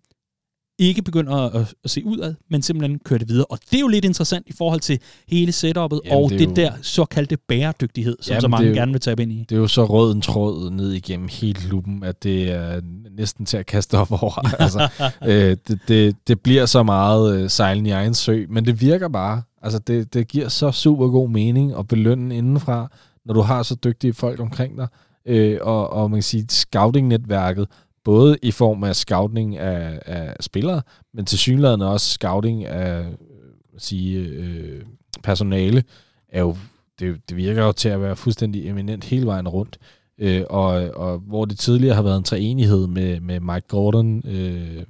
ikke begynder at, at se udad, men simpelthen kører det videre. Og det er jo lidt interessant i forhold til hele setupet Jamen, og det det, jo- der såkaldte bæredygtighed, som Jamen, så mange jo- gerne vil tabe ind i. Det er jo så rød en tråd ned igennem hele klubben, at det er næsten til at kaste op over. altså, øh, det, det, det bliver så meget øh, sejlen i egen sø, men det virker bare. Altså, det, det giver så super god mening at belønne indenfra, når du har så dygtige folk omkring dig. Øh, og, og man kan sige, scouting-netværket, både i form af scouting af, af spillere, men til synligheden også scouting af øh, sige, øh, personale, er jo, det, det virker jo til at være fuldstændig eminent hele vejen rundt. Øh, og, og hvor det tidligere har været en treenighed med, med Mike Gordon, øh,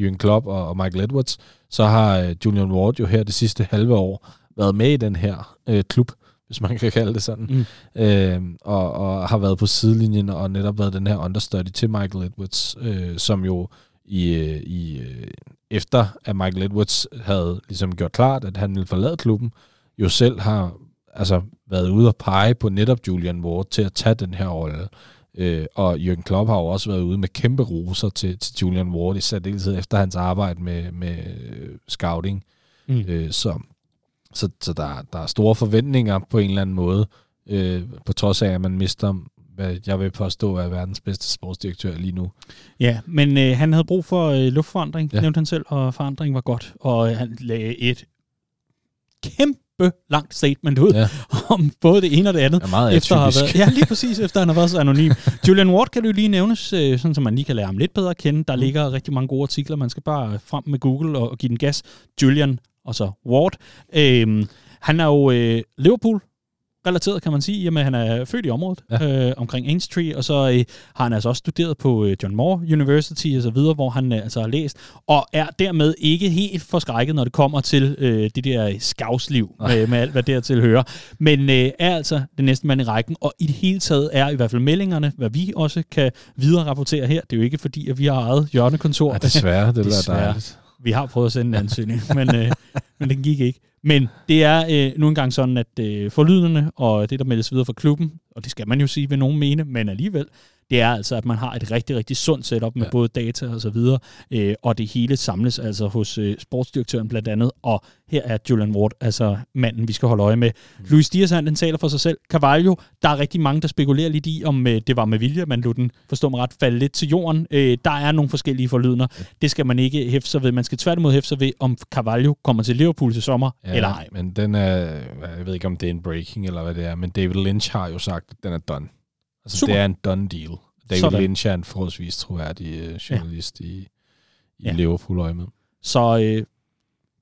Jürgen Klopp og, og Michael Edwards, så har øh, Julian Ward jo her det sidste halve år været med i den her øh, klub, hvis man kan kalde det sådan, Mm. øh, og, og har været på sidelinjen og netop været den her understudy til Michael Edwards, øh, som jo i, øh, i øh, efter at Michael Edwards havde ligesom gjort klart, at han ville forlade klubben, jo selv har altså været ude og pege på netop Julian Ward til at tage den her rolle. Øh, og Jürgen Klopp har jo også været ude med kæmpe roser til, til Julian Ward, i særdeleshed efter hans arbejde med, med øh, scouting. Mm. Øh, så så, så der, der er store forventninger på en eller anden måde, øh, på trods af, at man mister, hvad jeg vil påstå er verdens bedste sportsdirektør lige nu. Ja, men øh, han havde brug for øh, luftforandring, Ja. ja. nævnte han selv, og forandring var godt. Og øh, han lagde et kæmpe langt statement ud Ja. ja. om både det ene og det andet. Er meget efter at have været, ja, lige præcis, efter han har været så anonym. Julian Ward kan du lige nævnes, øh, sådan så man lige kan lære ham lidt bedre at kende. Der Mm. ligger rigtig mange gode artikler. Man skal bare frem med Google og, og give den gas. Julian og så Ward. Øhm, han er jo øh, Liverpool relateret, kan man sige, i og med, at han er født i området ja. øh, omkring Ainstree, og så øh, har han altså også studeret på øh, John Moore University og så videre, hvor han øh, altså har læst, og er dermed ikke helt forskrækket, når det kommer til øh, det der skavsliv, med, med alt, hvad dertil hører, men øh, er altså den næste mand i rækken, og i det hele taget er i hvert fald meldingerne, hvad vi også kan videre rapportere her, det er jo ikke fordi, at vi har eget hjørnekontor. Ja, desværre, det bliver Desværre. dejligt. Vi har prøvet at sende en ansøgning, men, øh, men den gik ikke. Men det er øh, nu engang sådan, at øh, forlydende og det, der meldes videre fra klubben, og det skal man jo sige, ved nogen mene, men alligevel, det er altså, at man har et rigtig, rigtig sundt setup med Ja. ja. både data og så videre, øh, og det hele samles altså hos øh, sportsdirektøren blandt andet, og her er Julian Ward, altså manden, vi skal holde øje med. Mm. Luis Diaz, han den taler for sig selv. Carvalho, der er rigtig mange, der spekulerer lidt i, om øh, det var med vilje, man lod den, forstå mig ret, falde lidt til jorden. Øh, der er nogle forskellige forlydender. Det skal man ikke hæfte sig ved. Man skal tværtimod hæfte sig ved, om Carvalho kommer til Liverpool til sommer, ja, eller ej. men den er, jeg ved ikke om det er en breaking eller hvad det er, men David Lynch har jo sagt, at den er done. Altså Super. det er en done deal. David Sådan. Lynch er en forholdsvis troværdig øh, journalist ja. i, i Ja. Liverpool øje med. Så øh,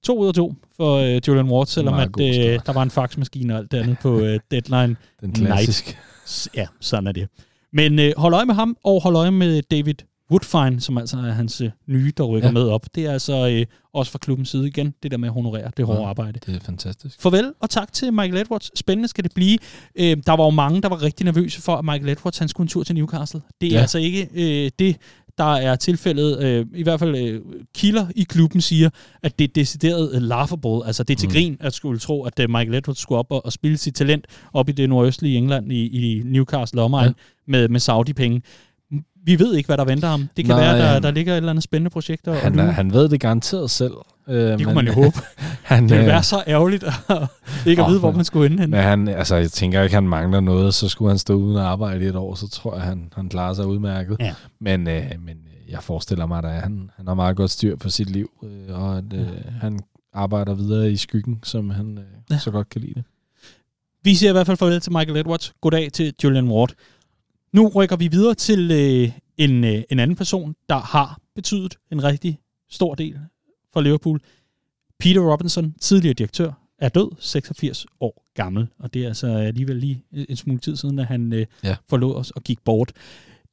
to ud af to for øh, Julian Ward, selvom at, øh, der var en faxmaskine og alt det andet på øh, deadline. Den klassiske. S- Ja, sådan er det. Men øh, hold øje med ham, og hold øje med David Woodfine, som altså er hans øh, nye, der rykker Ja. med op. Det er altså øh, også fra klubbens side igen, det der med at honorere det hårde Ja. arbejde. Det er fantastisk. Farvel, og tak til Michael Edwards. Spændende skal det blive. Øh, der var jo mange, der var rigtig nervøse for, at Michael Edwards han skulle en tur til Newcastle. Det er Ja. altså ikke øh, det, der er tilfældet. Øh, I hvert fald øh, kilder i klubben siger, at det er decideret øh, laughable. Altså det er til Mm. grin, at skulle tro, at øh, Michael Edwards skulle op og, og spille sit talent op i det nordøstlige England i, i Newcastle omegn ja. med, med Saudi-penge. Vi ved ikke, hvad der venter ham. Det kan Nej, være, der, ja. der ligger et eller andet spændende projekt. og- Han, er, nu- han ved det garanteret selv. Øh, det kunne man jo håbe. Han, Det ville øh, være så ærgerligt at ikke at vide, hvor men- man skulle ende. Men han, altså, jeg tænker ikke, han mangler noget, så skulle han stå uden at arbejde i et år, så tror jeg, han, han klarer sig udmærket. Ja. Men, øh, men jeg forestiller mig, at han, han har meget godt styr på sit liv, øh, og at øh, han arbejder videre i skyggen, som han øh, Ja. så godt kan lide det. Vi siger i hvert fald farvel til Michael Edwards. Goddag til Julian Ward. Nu rykker vi videre til øh, en, øh, en anden person, der har betydet en rigtig stor del for Liverpool. Peter Robinson, tidligere direktør er død, 86 år gammel, og det er altså alligevel lige en smule tid siden, at han øh, ja. forlod os og gik bort.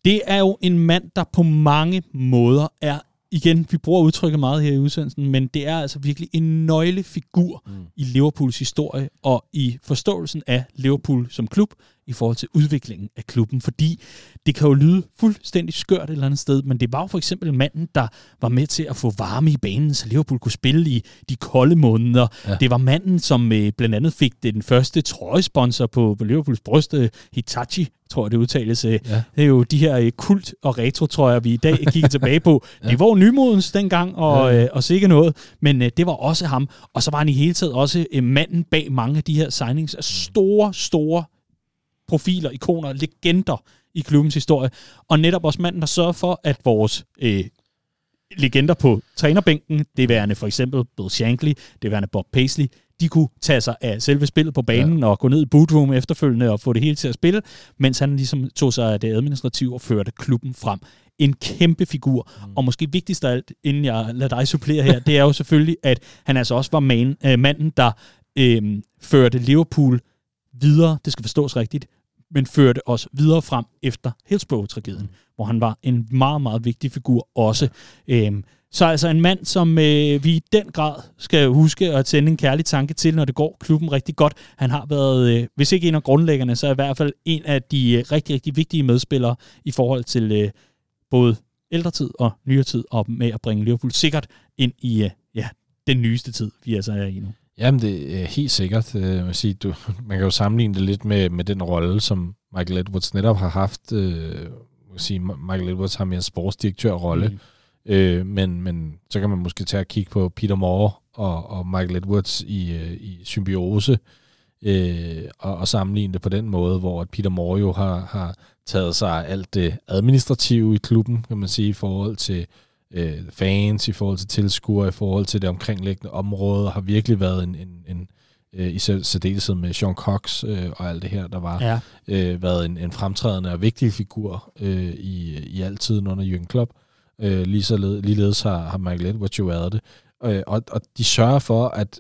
Det er jo en mand, der på mange måder er igen, vi bruger udtrykket meget her i udsendelsen, men det er altså virkelig en nøglefigur mm. i Liverpools historie og i forståelsen af Liverpool som klub i forhold til udviklingen af klubben, fordi det kan jo lyde fuldstændig skørt et eller andet sted, men det var jo for eksempel manden, der var med til at få varme i banen, så Liverpool kunne spille i de kolde måneder. Ja. Det var manden, som øh, blandt andet fik den første trøjesponsor på, på Liverpools bryst, Hitachi, tror jeg det udtales. Øh. Ja. Det er jo de her øh, kult- og retro-trøjer, vi i dag kigger tilbage på. ja. Det var jo nymodens dengang, og, ja. øh, og sikkert noget, men øh, det var også ham. Og så var han i hele taget også øh, manden bag mange af de her signings af store, store profiler, ikoner, legender i klubbens historie. Og netop også manden, der sørger for, at vores øh, legender på trænerbænken, det værende for eksempel Bill Shankly, det værende Bob Paisley, de kunne tage sig af selve spillet på banen ja. og gå ned i bootroom efterfølgende og få det hele til at spille, mens han ligesom tog sig af det administrative og førte klubben frem. En kæmpe figur, mm. og måske vigtigst af alt, inden jeg lader dig supplere her, det er jo selvfølgelig, at han altså også var man, øh, manden, der øh, førte Liverpool videre, det skal forstås rigtigt, men førte os videre frem efter Hillsborough-tragedien, mm. hvor han var en meget, meget vigtig figur også. Øhm, så altså en mand, som øh, vi i den grad skal huske at sende en kærlig tanke til, når det går klubben rigtig godt. Han har været, øh, hvis ikke en af grundlæggerne, så i hvert fald en af de øh, rigtig, rigtig vigtige medspillere i forhold til øh, både ældre tid og nyere tid, og med at bringe Liverpool sikkert ind i øh, ja, den nyeste tid, vi altså er i nu. Jamen, det er helt sikkert. Øh, man, sige, du, man kan jo sammenligne det lidt med, med den rolle, som Michael Edwards netop har haft. Øh, man sige, Michael Edwards har mere en sportsdirektørrolle, mm. øh, men, men så kan man måske tage og kigge på Peter Moore og, og Michael Edwards i, øh, i symbiose, øh, og, og sammenligne det på den måde, hvor Peter Moore jo har, har taget sig af alt det administrative i klubben, kan man sige, i forhold til øh, fans, i forhold til tilskuere, i forhold til det omkringliggende område, har virkelig været en, en, en øh, i særdeleshed med Sean Cox øh, og alt det her, der var, ja. øh, været en, en fremtrædende og vigtig figur øh, i, i altiden under Jürgen Klopp. Øh, lige så led, ligeledes har, har Michael Edwards jo været det. Øh, og, og de sørger for, at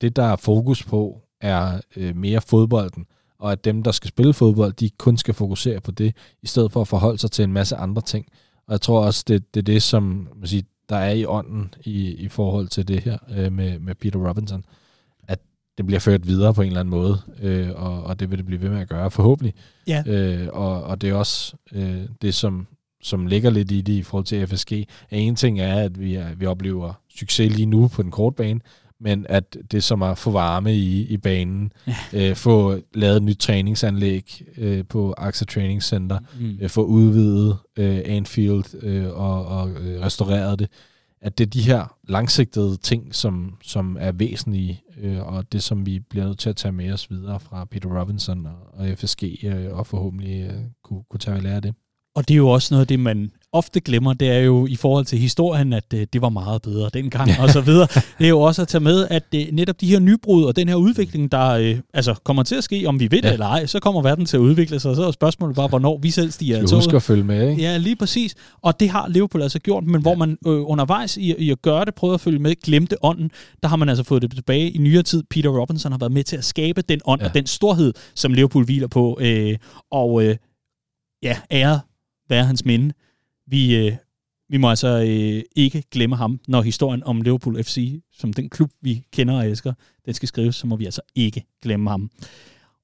det, der er fokus på, er øh, mere fodbolden, og at dem, der skal spille fodbold, de kun skal fokusere på det, i stedet for at forholde sig til en masse andre ting. Og jeg tror også, det, det er det, som man siger, der er i ånden i, i forhold til det her øh, med, med Peter Robinson. At det bliver ført videre på en eller anden måde, øh, og, og det vil det blive ved med at gøre, forhåbentlig. Ja. Øh, og, og det er også øh, det, som, som ligger lidt i det i forhold til FSG. En ting er, at vi, er, vi oplever succes lige nu på den korte bane, men at det som at få varme i, i banen, ja. øh, få lavet et nyt træningsanlæg øh, på AXA Training Center, mm. øh, få udvidet øh, Anfield øh, og, og øh, restaureret det, at det er de her langsigtede ting, som, som er væsentlige, øh, og det som vi bliver nødt til at tage med os videre fra Peter Robinson og, og FSG, øh, og forhåbentlig øh, kunne, kunne tage lære af det. Og det er jo også noget af det, man ofte glemmer, det er jo i forhold til historien, at øh, det var meget bedre dengang og så videre. Det er jo også at tage med, at øh, netop de her nybrud og den her udvikling, der øh, altså kommer til at ske, om vi ved det ja. eller ej, så kommer verden til at udvikle sig, og så er spørgsmålet bare, hvornår vi selv stiger Du skal følge med, ikke? Ja, lige præcis. Og det har Liverpool altså gjort, men ja. hvor man øh, undervejs i, i at gøre det, prøvede at følge med, glemte ånden, der har man altså fået det tilbage i nyere tid. Peter Robinson har været med til at skabe den ånd ja. og den storhed, som Liverpool hviler på. Øh, og øh, ja, ære være hans minde. Vi, øh, vi må altså øh, ikke glemme ham, når historien om Liverpool FC, som den klub, vi kender og elsker, den skal skrives, så må vi altså ikke glemme ham.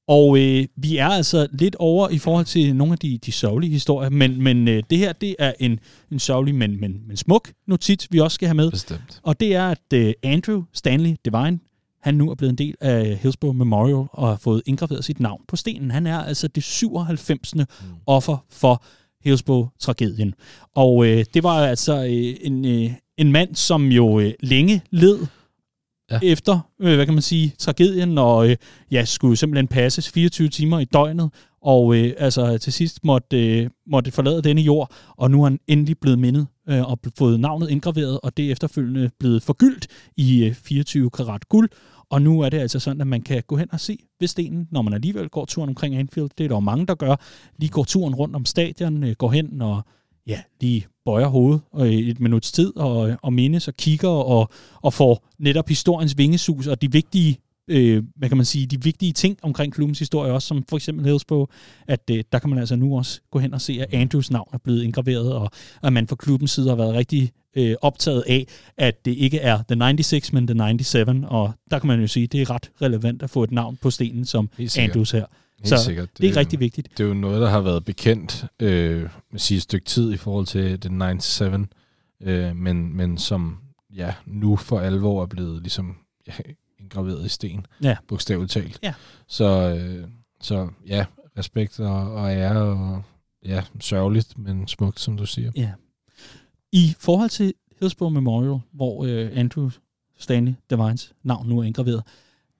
Og øh, vi er altså lidt over i forhold til nogle af de, de sørgelige historier, men, men øh, det her, det er en, en sørgelig, men, men, men smuk notits, vi også skal have med. Bestemt. Og det er, at øh, Andrew Stanley Devine, han nu er blevet en del af Hillsborough Memorial og har fået indgraveret sit navn på stenen. Han er altså det 97. Mm. offer for Hillsborough-tragedien. Og øh, det var altså øh, en, øh, en mand, som jo øh, længe led ja. efter, øh, hvad kan man sige, tragedien, og øh, ja, skulle simpelthen passes 24 timer i døgnet, og øh, altså til sidst måtte, øh, måtte forlade denne jord, og nu er han endelig blevet mindet øh, og fået navnet indgraveret, og det er efterfølgende blevet forgyldt i øh, 24 karat guld, og nu er det altså sådan, at man kan gå hen og se ved stenen, når man alligevel går turen omkring Anfield. Det er der jo mange, der gør. Lige går turen rundt om stadion, øh, går hen og ja, lige bøjer hovedet øh, og et minuts tid og, øh, og mindes og kigger og, og får netop historiens vingesus og de vigtige øh, hvad kan man sige, de vigtige ting omkring klubbens historie også, som for eksempel Hillsborough, at øh, der kan man altså nu også gå hen og se, at Andrews navn er blevet indgraveret, og at man fra klubbens side har været rigtig øh, optaget af, at det ikke er The 96, men The 97, og der kan man jo sige, at det er ret relevant at få et navn på stenen som Andrews her. Helt så sikkert. det er rigtig vigtigt. Det er jo noget, der har været bekendt øh, sige et stykke tid i forhold til den 97, øh, men, men som ja, nu for alvor er blevet ligesom ja, indgraveret i sten, ja. bogstaveligt talt. Ja. Så, øh, så ja, respekt og, og ære, og ja, sørgeligt, men smukt, som du siger. Ja. I forhold til Hillsborough Memorial, hvor øh, Andrew Stanley Devines navn nu er indgraveret,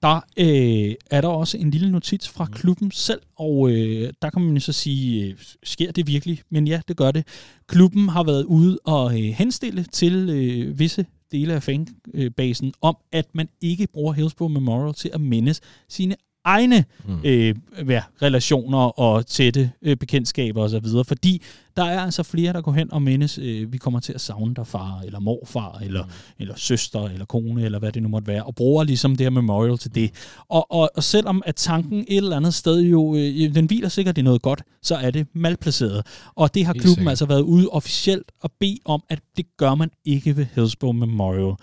der øh, er der også en lille notits fra klubben selv, og øh, der kan man jo så sige, øh, sker det virkelig? Men ja, det gør det. Klubben har været ude og øh, henstille til øh, visse dele af fanbasen om, at man ikke bruger Hillsborough Memorial til at mindes sine egne mm. øh, ja, relationer og tætte øh, bekendtskaber osv., fordi der er altså flere, der går hen og mindes, øh, vi kommer til at savne dig far, eller morfar, eller, mm. eller søster, eller kone, eller hvad det nu måtte være, og bruger ligesom det her memorial til det. Og, og, og selvom at tanken et eller andet sted jo, øh, den hviler sikkert i noget godt, så er det malplaceret. Og det har klubben altså været ude officielt og bede om, at det gør man ikke ved Hillsborough Memorial.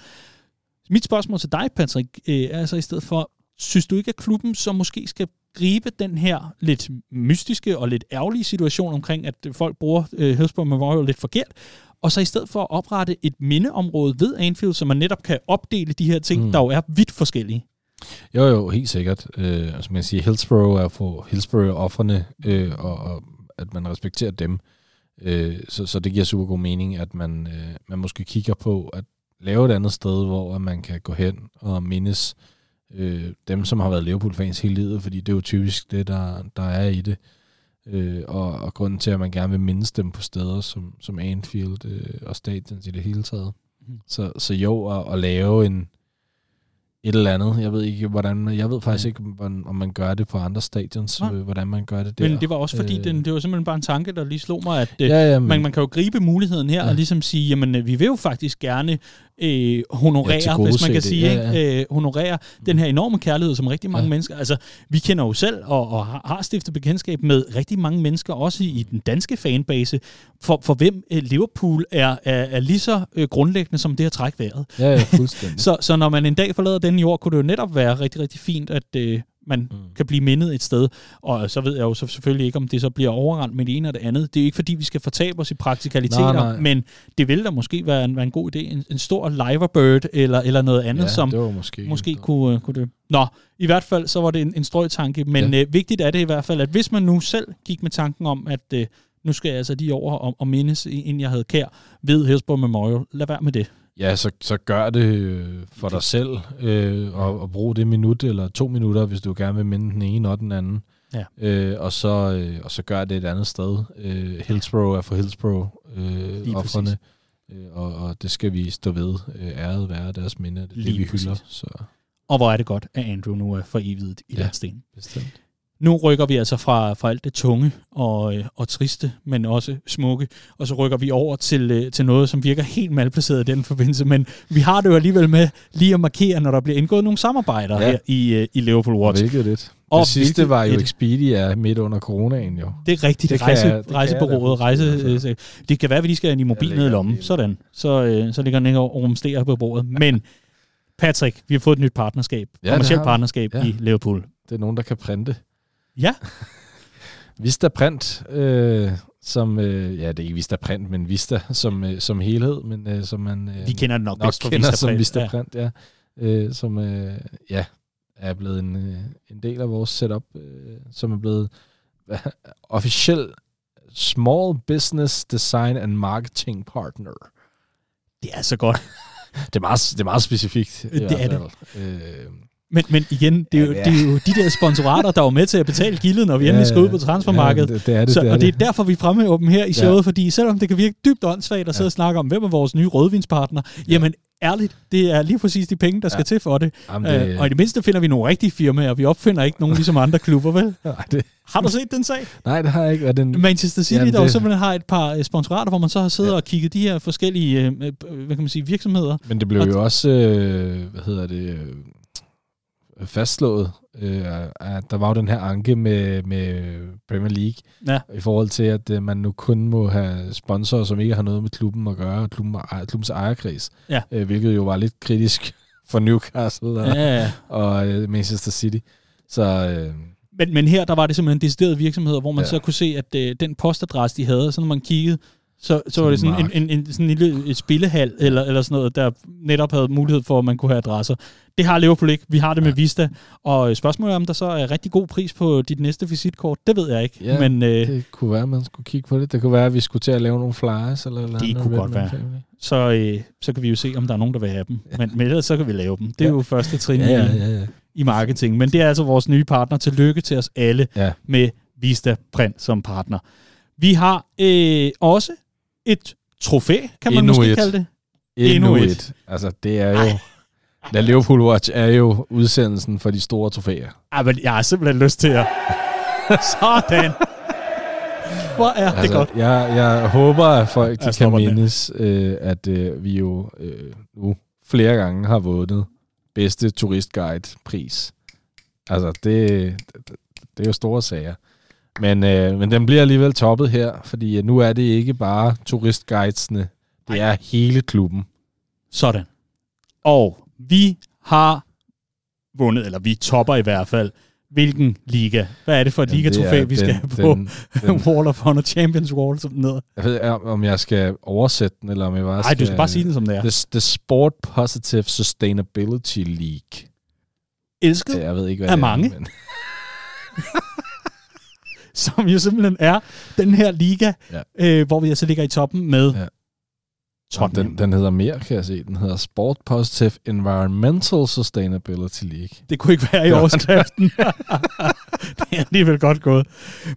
Mit spørgsmål til dig, Patrick, øh, er altså i stedet for, Synes du ikke, at klubben så måske skal gribe den her lidt mystiske og lidt ærgerlige situation omkring, at folk bruger øh, Hillsborough Memorial lidt forkert, og så i stedet for at oprette et mindeområde ved Anfield, så man netop kan opdele de her ting, mm. der jo er vidt forskellige? Jo, jo, helt sikkert. Øh, altså man siger, Hillsborough er for Hillsborough-offerne, øh, og, og at man respekterer dem. Øh, så, så det giver super god mening, at man, øh, man måske kigger på at lave et andet sted, hvor man kan gå hen og mindes øh, dem, som har været Liverpool-fans hele livet, fordi det er jo typisk det, der, der er i det. Øh, og, og grunden til, at man gerne vil mindes dem på steder som, som Anfield øh, og Stadions i det hele taget. Mm. Så, så jo, at, at lave en, et eller andet. Jeg ved ikke, hvordan jeg ved faktisk ikke, hvordan, om man gør det på andre stadions, ja. Øh, hvordan man gør det der. Men det var også fordi, øh, den, det var simpelthen bare en tanke, der lige slog mig, at ja, ja, men, man, man kan jo gribe muligheden her ja. og ligesom sige, jamen vi vil jo faktisk gerne øh, honorere, ja, hvis man kan det. sige, ja, ja. Øh, honorere den her enorme kærlighed, som rigtig mange ja. mennesker, altså vi kender jo selv og, og har stiftet bekendtskab med rigtig mange mennesker, også i den danske fanbase, for, for hvem øh, Liverpool er, er, er lige så øh, grundlæggende som det at trække vejret. Ja, ja, fuldstændig. så, så når man en dag forlader den jord, kunne det jo netop være rigtig, rigtig fint, at øh, man mm. kan blive mindet et sted. Og så ved jeg jo så selvfølgelig ikke, om det så bliver overrendt med det ene og det andet. Det er ikke fordi, vi skal fortabe os i praktikaliteter, nej, nej. men det vil da måske være en, være en god idé. En, en stor liverbird eller, eller noget andet, ja, som måske, måske kunne, kunne det. Nå, i hvert fald så var det en, en strøgtanke, men ja. øh, vigtigt er det i hvert fald, at hvis man nu selv gik med tanken om, at øh, nu skal jeg altså lige over og, og mindes, inden jeg havde kær ved Hillsborough Memorial, lad være med det. Ja, så, så gør det øh, for dig selv, øh, og, og brug det minut eller to minutter, hvis du gerne vil minde den ene og den anden. Ja. Øh, og, så, øh, og så gør det et andet sted. Øh, Hillsborough er for Hillsborough øh, offerne, øh, og, og det skal vi stå ved. Øh, æret være deres minde, det, det vi hylder. Så. Og hvor er det godt, at Andrew nu er for evigt i ja, den sten. bestemt. Nu rykker vi altså fra, fra alt det tunge og, øh, og triste, men også smukke, og så rykker vi over til, øh, til noget, som virker helt malplaceret i den forbindelse, men vi har det jo alligevel med lige at markere, når der bliver indgået nogle samarbejder ja. her i, øh, i Liverpool Watch. Hvilket lidt. Og det sidste var jo Expedia midt under coronaen jo. Det er rigtigt. Det rejse, det rejsebureauet, rejse, øh, det kan være, at vi lige skal have en mobil ned i lommen. Sådan. Så, øh, så ligger den ikke og rumsterer på bordet. Men Patrick, vi har fået et nyt partnerskab. Ja, kommersielt partnerskab ja. i Liverpool. Det er nogen, der kan printe. Ja. Vista Print, øh, som, øh, ja, det er ikke Vista Print, men Vista som, øh, som helhed, men øh, som man øh, Vi kender den nok, nok bedst kender Vista som Vista Print, ja. ja. Øh, som, øh, ja, er blevet en, øh, en del af vores setup, øh, som er blevet øh, officiel Small Business Design and Marketing Partner. Det er så godt. det, er meget, det er meget specifikt. Det er det. Øh, men, men igen, det er, jo, ja, ja. det er jo de der sponsorater, der var med til at betale gildet, når vi endelig skal ud på transfermarkedet. Ja, det, det er det, så, det er og det er derfor, vi fremhæver dem her i showet, ja. fordi selvom det kan virke dybt åndssvagt at sidde ja. og snakke om, hvem er vores nye rødvinspartner, ja. jamen ærligt, det er lige præcis de penge, der skal ja. til for det. Jamen, det... Øh, og i det mindste finder vi nogle rigtige firmaer, vi opfinder ikke nogen ligesom andre klubber, vel? Nej, det... Har du set den sag? Nej, det har jeg ikke. Den... Manchester City, Jamen, der det... simpelthen har et par øh, sponsorater, hvor man så har siddet ja. og kigget de her forskellige øh, hvad kan man sige, virksomheder. Men det blev og... jo også, øh, hvad hedder det fastslået, øh, at der var jo den her anke med, med Premier League, Ja. i forhold til, at øh, man nu kun må have sponsorer, som ikke har noget med klubben at gøre, klubben, klubbens ejerkreds, Ja. øh, hvilket jo var lidt kritisk for Newcastle og, Ja, ja. og øh, Manchester City. Så øh, Men, men her, der var det simpelthen deciderede virksomheder, hvor man. Ja. så kunne se, at øh, den postadresse, de havde, så når man kiggede, så, så var det sådan en, en, en, sådan en lille et spillehal, eller, eller sådan noget, der netop havde mulighed for, at man kunne have adresser. Det har Liverpool ikke. Vi har det med Vista. Og spørgsmålet er, om der så er rigtig god pris på dit næste visitkort, det ved jeg ikke. Ja, men øh, det kunne være, at man skulle kigge på det. Det kunne være, at vi skulle til at lave nogle flyers. Eller, eller Det kunne med godt være. family. så, øh, så kan vi jo se, om der er nogen, der vil have dem. Men, men ellers så kan vi lave dem. Det er Ja. jo første trin Ja, ja, i, ja, ja. i marketing. Men det er altså vores nye partner. Tillykke til os alle ja. med Vista Print som partner. Vi har øh, også et trofæ, kan man Endnu måske et. kalde det. Endnu, Endnu et. et. Altså, det er jo... La Liverpool Watch er jo udsendelsen for de store trofæer. Ej, men jeg har simpelthen lyst til at... Sådan! Hvor er det Altså, godt. jeg, jeg håber, at folk de Jeg kan mindes, øh, at øh, vi jo øh, nu flere gange har vundet bedste turistguide-pris. Altså, det, det, det er jo store sager. Men, øh, men den bliver alligevel toppet her, fordi øh, nu er det ikke bare turistguidesne, det er hele klubben. Sådan. Og vi har vundet, eller vi topper i hvert fald. Hvilken liga? Hvad er det for et ligatrofæ, er vi skal den- have på den- den- Wall of Honor Champions Wall, som hedder? Jeg ved ikke, om jeg skal oversætte den, eller om jeg bare Nej, du skal bare sige den, som det er. The, the Sport Positive Sustainability League. Elsket Jeg ved ikke, hvad Af det mange. er. Men, som jo simpelthen er den her liga, Ja. øh, hvor vi altså ligger i toppen med Ja. Tottenham. den, den hedder mere, kan jeg se. Den hedder Sport Positive Environmental Sustainability League. Det kunne ikke være i overskriften. det er alligevel godt gået.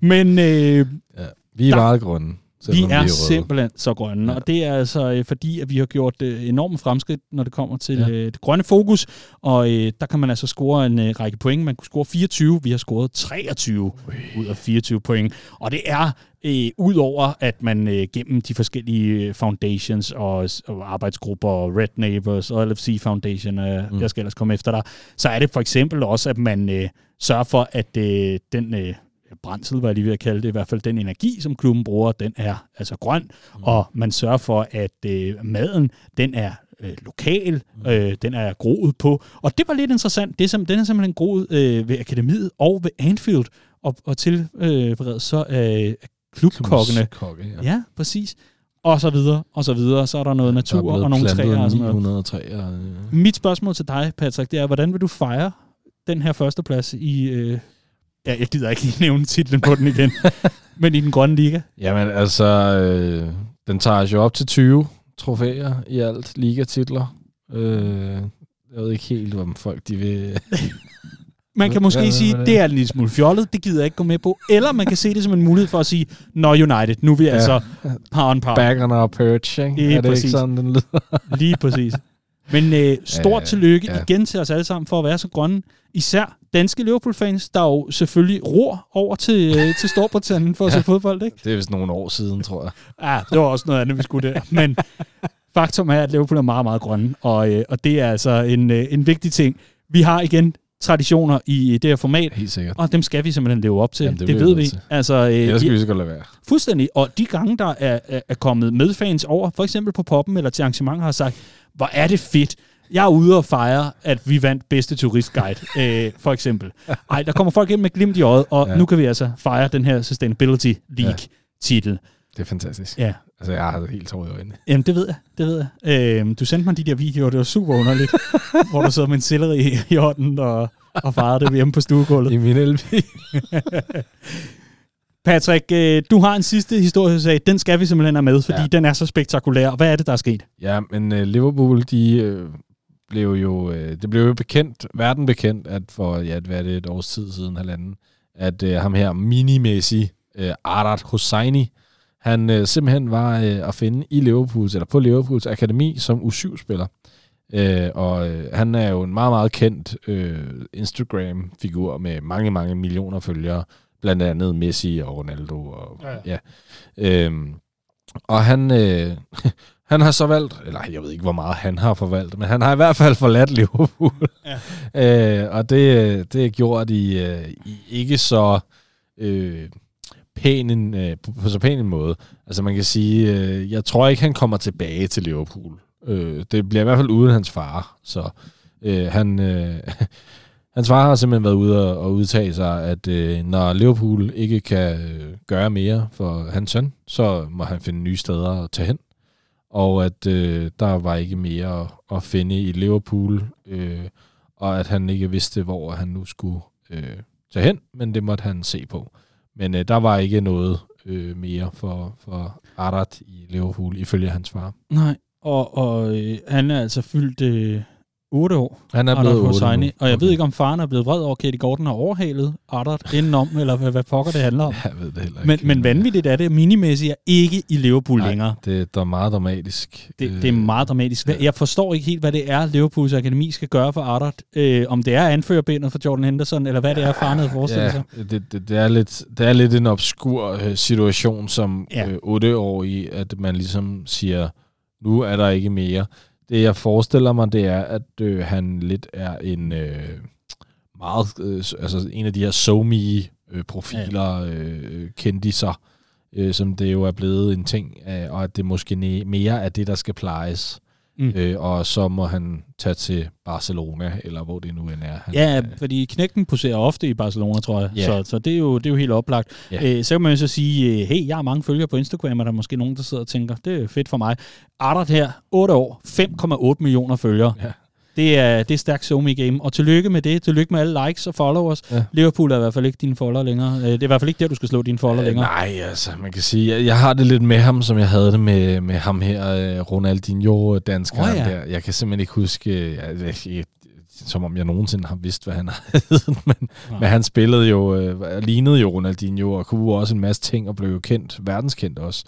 Men øh, Ja. Vi er Der- meget grønne. Vi er røde. simpelthen så grønne, Ja. og det er altså øh, fordi, at vi har gjort øh, enorme fremskridt, når det kommer til Ja. øh, det grønne fokus, og øh, der kan man altså score en øh, række point. Man kunne score 24, vi har scoret 23 Ui. ud af 24 point, og det er øh, udover at man øh, gennem de forskellige foundations og, og arbejdsgrupper og Red Neighbors og LFC Foundation, øh, mm. jeg skal ellers komme efter dig, så er det for eksempel også, at man øh, sørger for, at øh, den øh, brændsel, var jeg lige ved at kalde det, i hvert fald den energi, som klubben bruger, den er altså grøn, mm. og man sørger for, at øh, maden, den er øh, lokal, øh, den er groet på, og det var lidt interessant, det sim- den er simpelthen groet øh, ved Akademiet og ved Anfield, og, og tilberedt så af af klubkokkene. Kokke, ja. Ja, præcis. Og så videre, og så videre. Så er der noget Der natur blevet og nogle træer og sådan noget. 900 træer. øh. Mit spørgsmål til dig, Patrick, det er, hvordan vil du fejre den her førsteplads i... Øh, ja, jeg gider ikke lige nævne titlen på den igen, men i den grønne liga. Jamen altså, øh, den tager jo op til 20 trofæer i alt, ligatitler. Øh, jeg ved ikke helt, om folk de vil... Man kan måske sige, det er en lille smule fjollet, det gider jeg ikke gå med på. Eller man kan se det som en mulighed for at sige, Nå United, nu er vi ja. altså par on par. Back on our perch, ikke? Lige er det præcis. ikke sådan, den lyder? Lige præcis. Men øh, stort Ja, tillykke ja. igen til os alle sammen for at være så grønne. Især danske Liverpool-fans, der jo selvfølgelig ror over til, øh, til Storbritannien for at Ja. se fodbold, ikke? Det er vist nogle år siden, tror jeg. Ja, det var også noget andet, vi skulle der. Men faktum er, at Liverpool er meget, meget grønne, og, øh, og det er altså en, øh, en vigtig ting. Vi har igen traditioner i det her format, Helt sikkert. og dem skal vi simpelthen leve op til. Jamen, det det ved vi til. Altså, øh, Ellers skal vi så godt lade være. fuldstændig. Og de gange, der er, er, er kommet medfans over, for eksempel på poppen eller til arrangementer, har sagt, hvor er det fedt. Jeg er ude og fejre, at vi vandt bedste turistguide, øh, for eksempel. Ej, der kommer folk ind med glimt i øjet, og Ja. ja. nu kan vi altså fejre den her Sustainability League-titel. Det er fantastisk. Ja. Altså, jeg har helt tår i øjnene. Jamen, det ved jeg. Det ved jeg. Øhm, du sendte mig de der videoer, det var super underligt, hvor du sidder med en selleri i, i hånden og, og fejrede det hjemme på stuegulvet. I min LP. Patrick, øh, du har en sidste historiesag. Den skal vi simpelthen have med, fordi Ja. ja. den er så spektakulær. Hvad er det, der er sket? Ja, men uh, Liverpool, de uh, blev jo, uh, det blev jo bekendt, verden bekendt, at for, ja, hvad er det, et års tid siden, halvanden, at uh, ham her minimæssig uh, Arad Hosseini, han uh, simpelthen var uh, at finde i Liverpools, eller på Liverpools akademi som U7-spiller. Uh, og uh, han er jo en meget, meget kendt uh, Instagram-figur med mange, mange millioner følgere, blandt andet Messi og Ronaldo. Og, ja. ja. Øhm, og han, øh, Han har så valgt, eller jeg ved ikke, hvor meget han har forvalgt, men han har i hvert fald forladt Liverpool. Ja. øh, og det, det er gjort i, øh, i ikke så øh, pæn en, øh, på, så pæn en måde. Altså man kan sige, øh, jeg tror ikke, han kommer tilbage til Liverpool. Øh, det bliver i hvert fald uden hans far. Så øh, han, øh, hans far har simpelthen været ude og, og udtage sig, at øh, når Liverpool ikke kan øh, gøre mere for hans søn, så må han finde nye steder at tage hen og at øh, der var ikke mere at, at finde i Liverpool, øh, og at han ikke vidste, hvor han nu skulle øh, tage hen, men det måtte han se på. Men øh, der var ikke noget øh, mere for, for Arad i Liverpool, ifølge hans far. Nej, og, og øh, han er altså fyldt øh, 8 år. Han er blevet 8 nu. Og jeg okay. ved ikke, om faren er blevet vred over, at Katie Gordon har overhalet Ardert indenom, eller hvad, hvad pokker det handler om. Jeg ved det heller ikke. Men, men vanvittigt er det, minimæssigt er ikke i Liverpool Nej, længere. det er meget dramatisk. Det, det er meget dramatisk. Jeg forstår ikke helt, hvad det er, Liverpools akademi skal gøre for Ardert. Øh, om det er anførerbindet for Jordan Henderson, eller hvad det er, faren havde forestillet ja, sig. Det, det, det, er lidt, det er lidt en obskur øh, situation som ja. øh, 8 år i, at man ligesom siger, nu er der ikke mere. Det, jeg forestiller mig, det er, at øh, han lidt er en øh, meget, øh, altså en af de her somi øh, profiler, øh, kendiser, øh, som det jo er blevet en ting, øh, og at det måske mere er det, der skal plejes. Mm. Øh, og så må han tage til Barcelona, eller hvor det nu end er. Han, ja, øh, fordi knækken poserer ofte i Barcelona, tror jeg. Yeah. Så, så det, er jo, det er jo helt oplagt. Yeah. Øh, så kan man jo så sige, øh, hey, jeg har mange følgere på Instagram, og der er måske nogen, der sidder og tænker, det er fedt for mig. Ardert her, 8 år, 5,8 millioner følgere. Ja. Det er, det er stærkt Somi game. Og tillykke med det. Tillykke med alle likes og followers. Ja. Liverpool er i hvert fald ikke dine follower længere. Øh, det er i hvert fald ikke der, du skal slå dine follower øh, længere. Nej, altså man kan sige, jeg, jeg har det lidt med ham, som jeg havde det med, med ham her, øh, Ronaldinho, dansker. Oh, ja. der. Jeg kan simpelthen ikke huske, jeg, jeg, jeg, som om jeg nogensinde har vidst, hvad han havde. men, ja. men han spillede jo, øh, lignede jo Ronaldinho, og kunne også en masse ting, og blev jo kendt, verdenskendt også.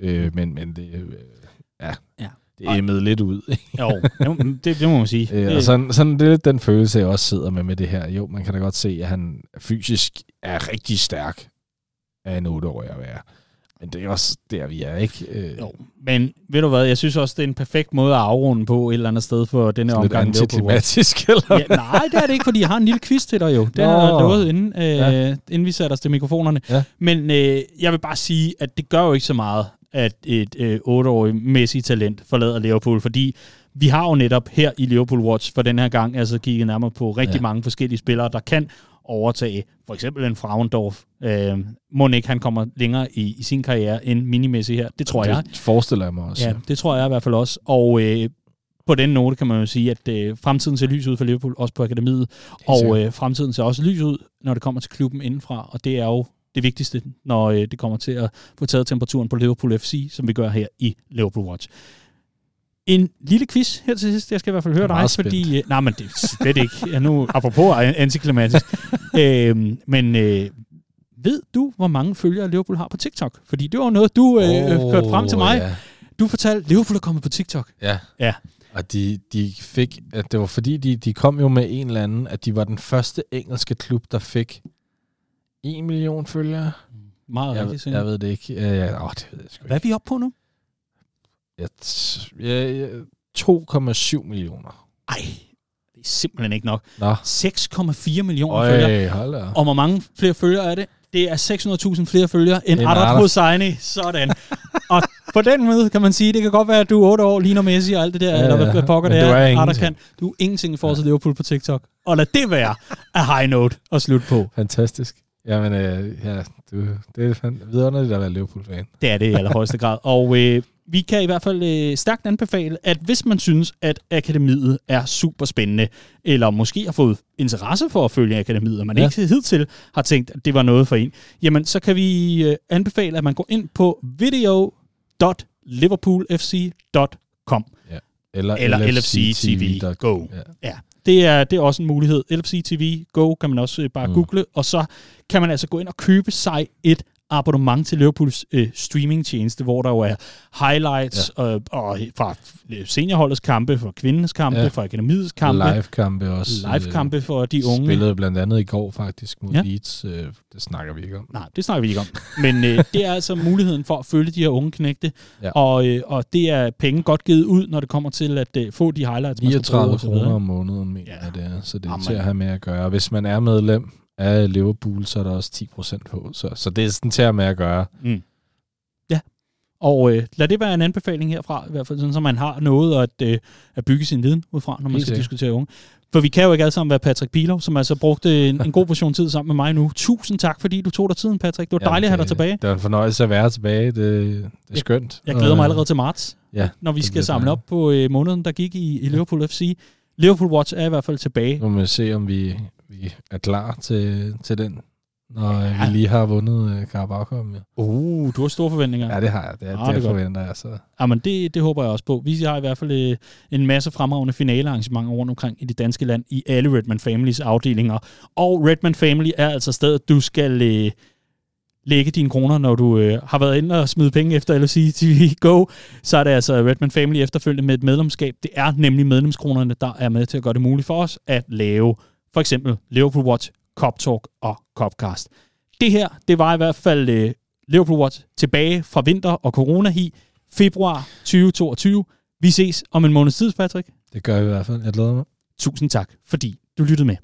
Øh, men, men det, øh, ja, ja emmede lidt ud. jo, det, det må man sige. Øh, og sådan, sådan det er lidt den følelse, jeg også sidder med med det her. Jo, man kan da godt se, at han fysisk er rigtig stærk af en 8-årig at være. Men det er også der, vi er, ikke? Øh. Jo, men ved du hvad, jeg synes også, det er en perfekt måde at afrunde på et eller andet sted for denne Sådan omgang. Lidt antiklimatisk, eller ja, Nej, det er det ikke, fordi jeg har en lille quiz til dig jo. Det har jeg lovet, inden, øh, ja. inden vi satte os til mikrofonerne. Ja. Men øh, jeg vil bare sige, at det gør jo ikke så meget, at et øh, 8-årig Messi-talent forlader Liverpool, fordi vi har jo netop her i Liverpool Watch for den her gang altså kigget nærmere på rigtig ja. mange forskellige spillere, der kan overtage for eksempel en Frauendorf. Øh, må ikke han kommer længere i, i sin karriere end minimæssigt her. Det tror det jeg. Det forestiller jeg mig også. Ja, det tror jeg i hvert fald også. Og øh, på den note kan man jo sige, at øh, fremtiden ser lys ud for Liverpool, også på akademiet. Og øh, fremtiden ser også lys ud, når det kommer til klubben indenfra. Og det er jo det vigtigste, når øh, det kommer til at få taget temperaturen på Liverpool FC, som vi gør her i Liverpool Watch. En lille quiz her til sidst. Jeg skal i hvert fald høre dig, spændt. fordi... Øh, nej, men det er slet ikke. Ja, nu, apropos antiklimatisk. øh, men øh, ved du, hvor mange følgere Liverpool har på TikTok? Fordi det var noget, du øh, oh, hørte frem til mig. Ja. Du fortalte, Liverpool er kommet på TikTok. Ja. Ja. Og de, de fik, at det var fordi, de, de kom jo med en eller anden, at de var den første engelske klub, der fik 1 million følgere. Meget jeg, rigtigt, jeg ved det ikke. Ja, åh, det ved jeg sgu Hvad er vi oppe på nu? Ja, ja, 2,7 millioner. Ej, det er simpelthen ikke nok. 6,4 millioner Øj, følgere. Og hvor mange flere følgere er det? Det er 600.000 flere følgere end Adrat Hosseini. Sådan. og på den måde kan man sige, det kan godt være, at du er 8 år, ligner Messi og alt det der, ja, eller hvad, hvad pokker det er, er kan. Du er ingenting i forhold til ja. Liverpool på TikTok. Og lad det være a high note at slutte på. Fantastisk. Jamen, øh, ja, du, det er vidunderligt at være Liverpool-fan. Det er det i allerhøjeste grad. Og øh, vi kan i hvert fald øh, stærkt anbefale, at hvis man synes, at akademiet er super spændende, eller måske har fået interesse for at følge akademiet, og man ja. ikke hidtil har tænkt, at det var noget for en, jamen så kan vi øh, anbefale, at man går ind på video.liverpoolfc.com. Ja. Eller, eller LFC TV Go. Ja. ja. Det er, det er også en mulighed. LFC TV Go kan man også øh, bare mm. google, og så kan man altså gå ind og købe sig et abonnement til Liverpools øh, streamingtjeneste, hvor der jo er highlights ja. og, og fra seniorholdets kampe, fra kvindens kampe, ja. fra akademiets kampe. Live-kampe også. Live-kampe for de unge. Spillede blandt andet i går faktisk mod ja. Leeds. Øh, det snakker vi ikke om. Nej, det snakker vi ikke om. Men øh, det er altså muligheden for at følge de her unge knægte, ja. og, øh, og det er penge godt givet ud, når det kommer til at øh, få de highlights, 39 kroner om måneden, mener ja. jeg det er. Så det er Amen. til at have med at gøre. Hvis man er medlem af Liverpool, så er der også 10% på. Så, så det er sådan til at med at gøre. Mm. Ja, og øh, lad det være en anbefaling herfra, i hvert fald sådan, så man har noget at, øh, at bygge sin viden ud fra, når man Helt skal diskutere unge. For vi kan jo ikke alle sammen være Patrick Pilov, som altså brugte en, en god portion tid sammen med mig nu. Tusind tak, fordi du tog dig tiden, Patrick. Det var dejligt ja, at have dig tilbage. Det var en fornøjelse at være tilbage. Det, det er skønt. Jeg, jeg glæder mig allerede til marts, ja, når vi skal samle op på øh, måneden, der gik i, i Liverpool FC. Liverpool Watch er i hvert fald tilbage. Nu må vi se, om vi, vi er klar til, til den, når ja. vi lige har vundet uh, Carabao Ja. Uh, du har store forventninger. Ja, det har jeg. Det, ah, det, det forventer jeg. Så. Ja, men det, det håber jeg også på. Vi har i hvert fald uh, en masse fremragende finalearrangementer rundt omkring i det danske land, i alle Redman Families afdelinger. Og Redman Family er altså stedet, du skal... Uh, lægge dine kroner, når du øh, har været inde og smide penge efter LFC TV Go, så er det altså Redman Family efterfølgende med et medlemskab. Det er nemlig medlemskronerne, der er med til at gøre det muligt for os at lave for eksempel Liverpool Watch, Cop Talk og Copcast. Det her, det var i hvert fald øh, Liverpool Watch tilbage fra vinter og corona i februar 2022. Vi ses om en måneds tid, Patrick. Det gør vi i hvert fald. Jeg glæder mig. Tusind tak, fordi du lyttede med.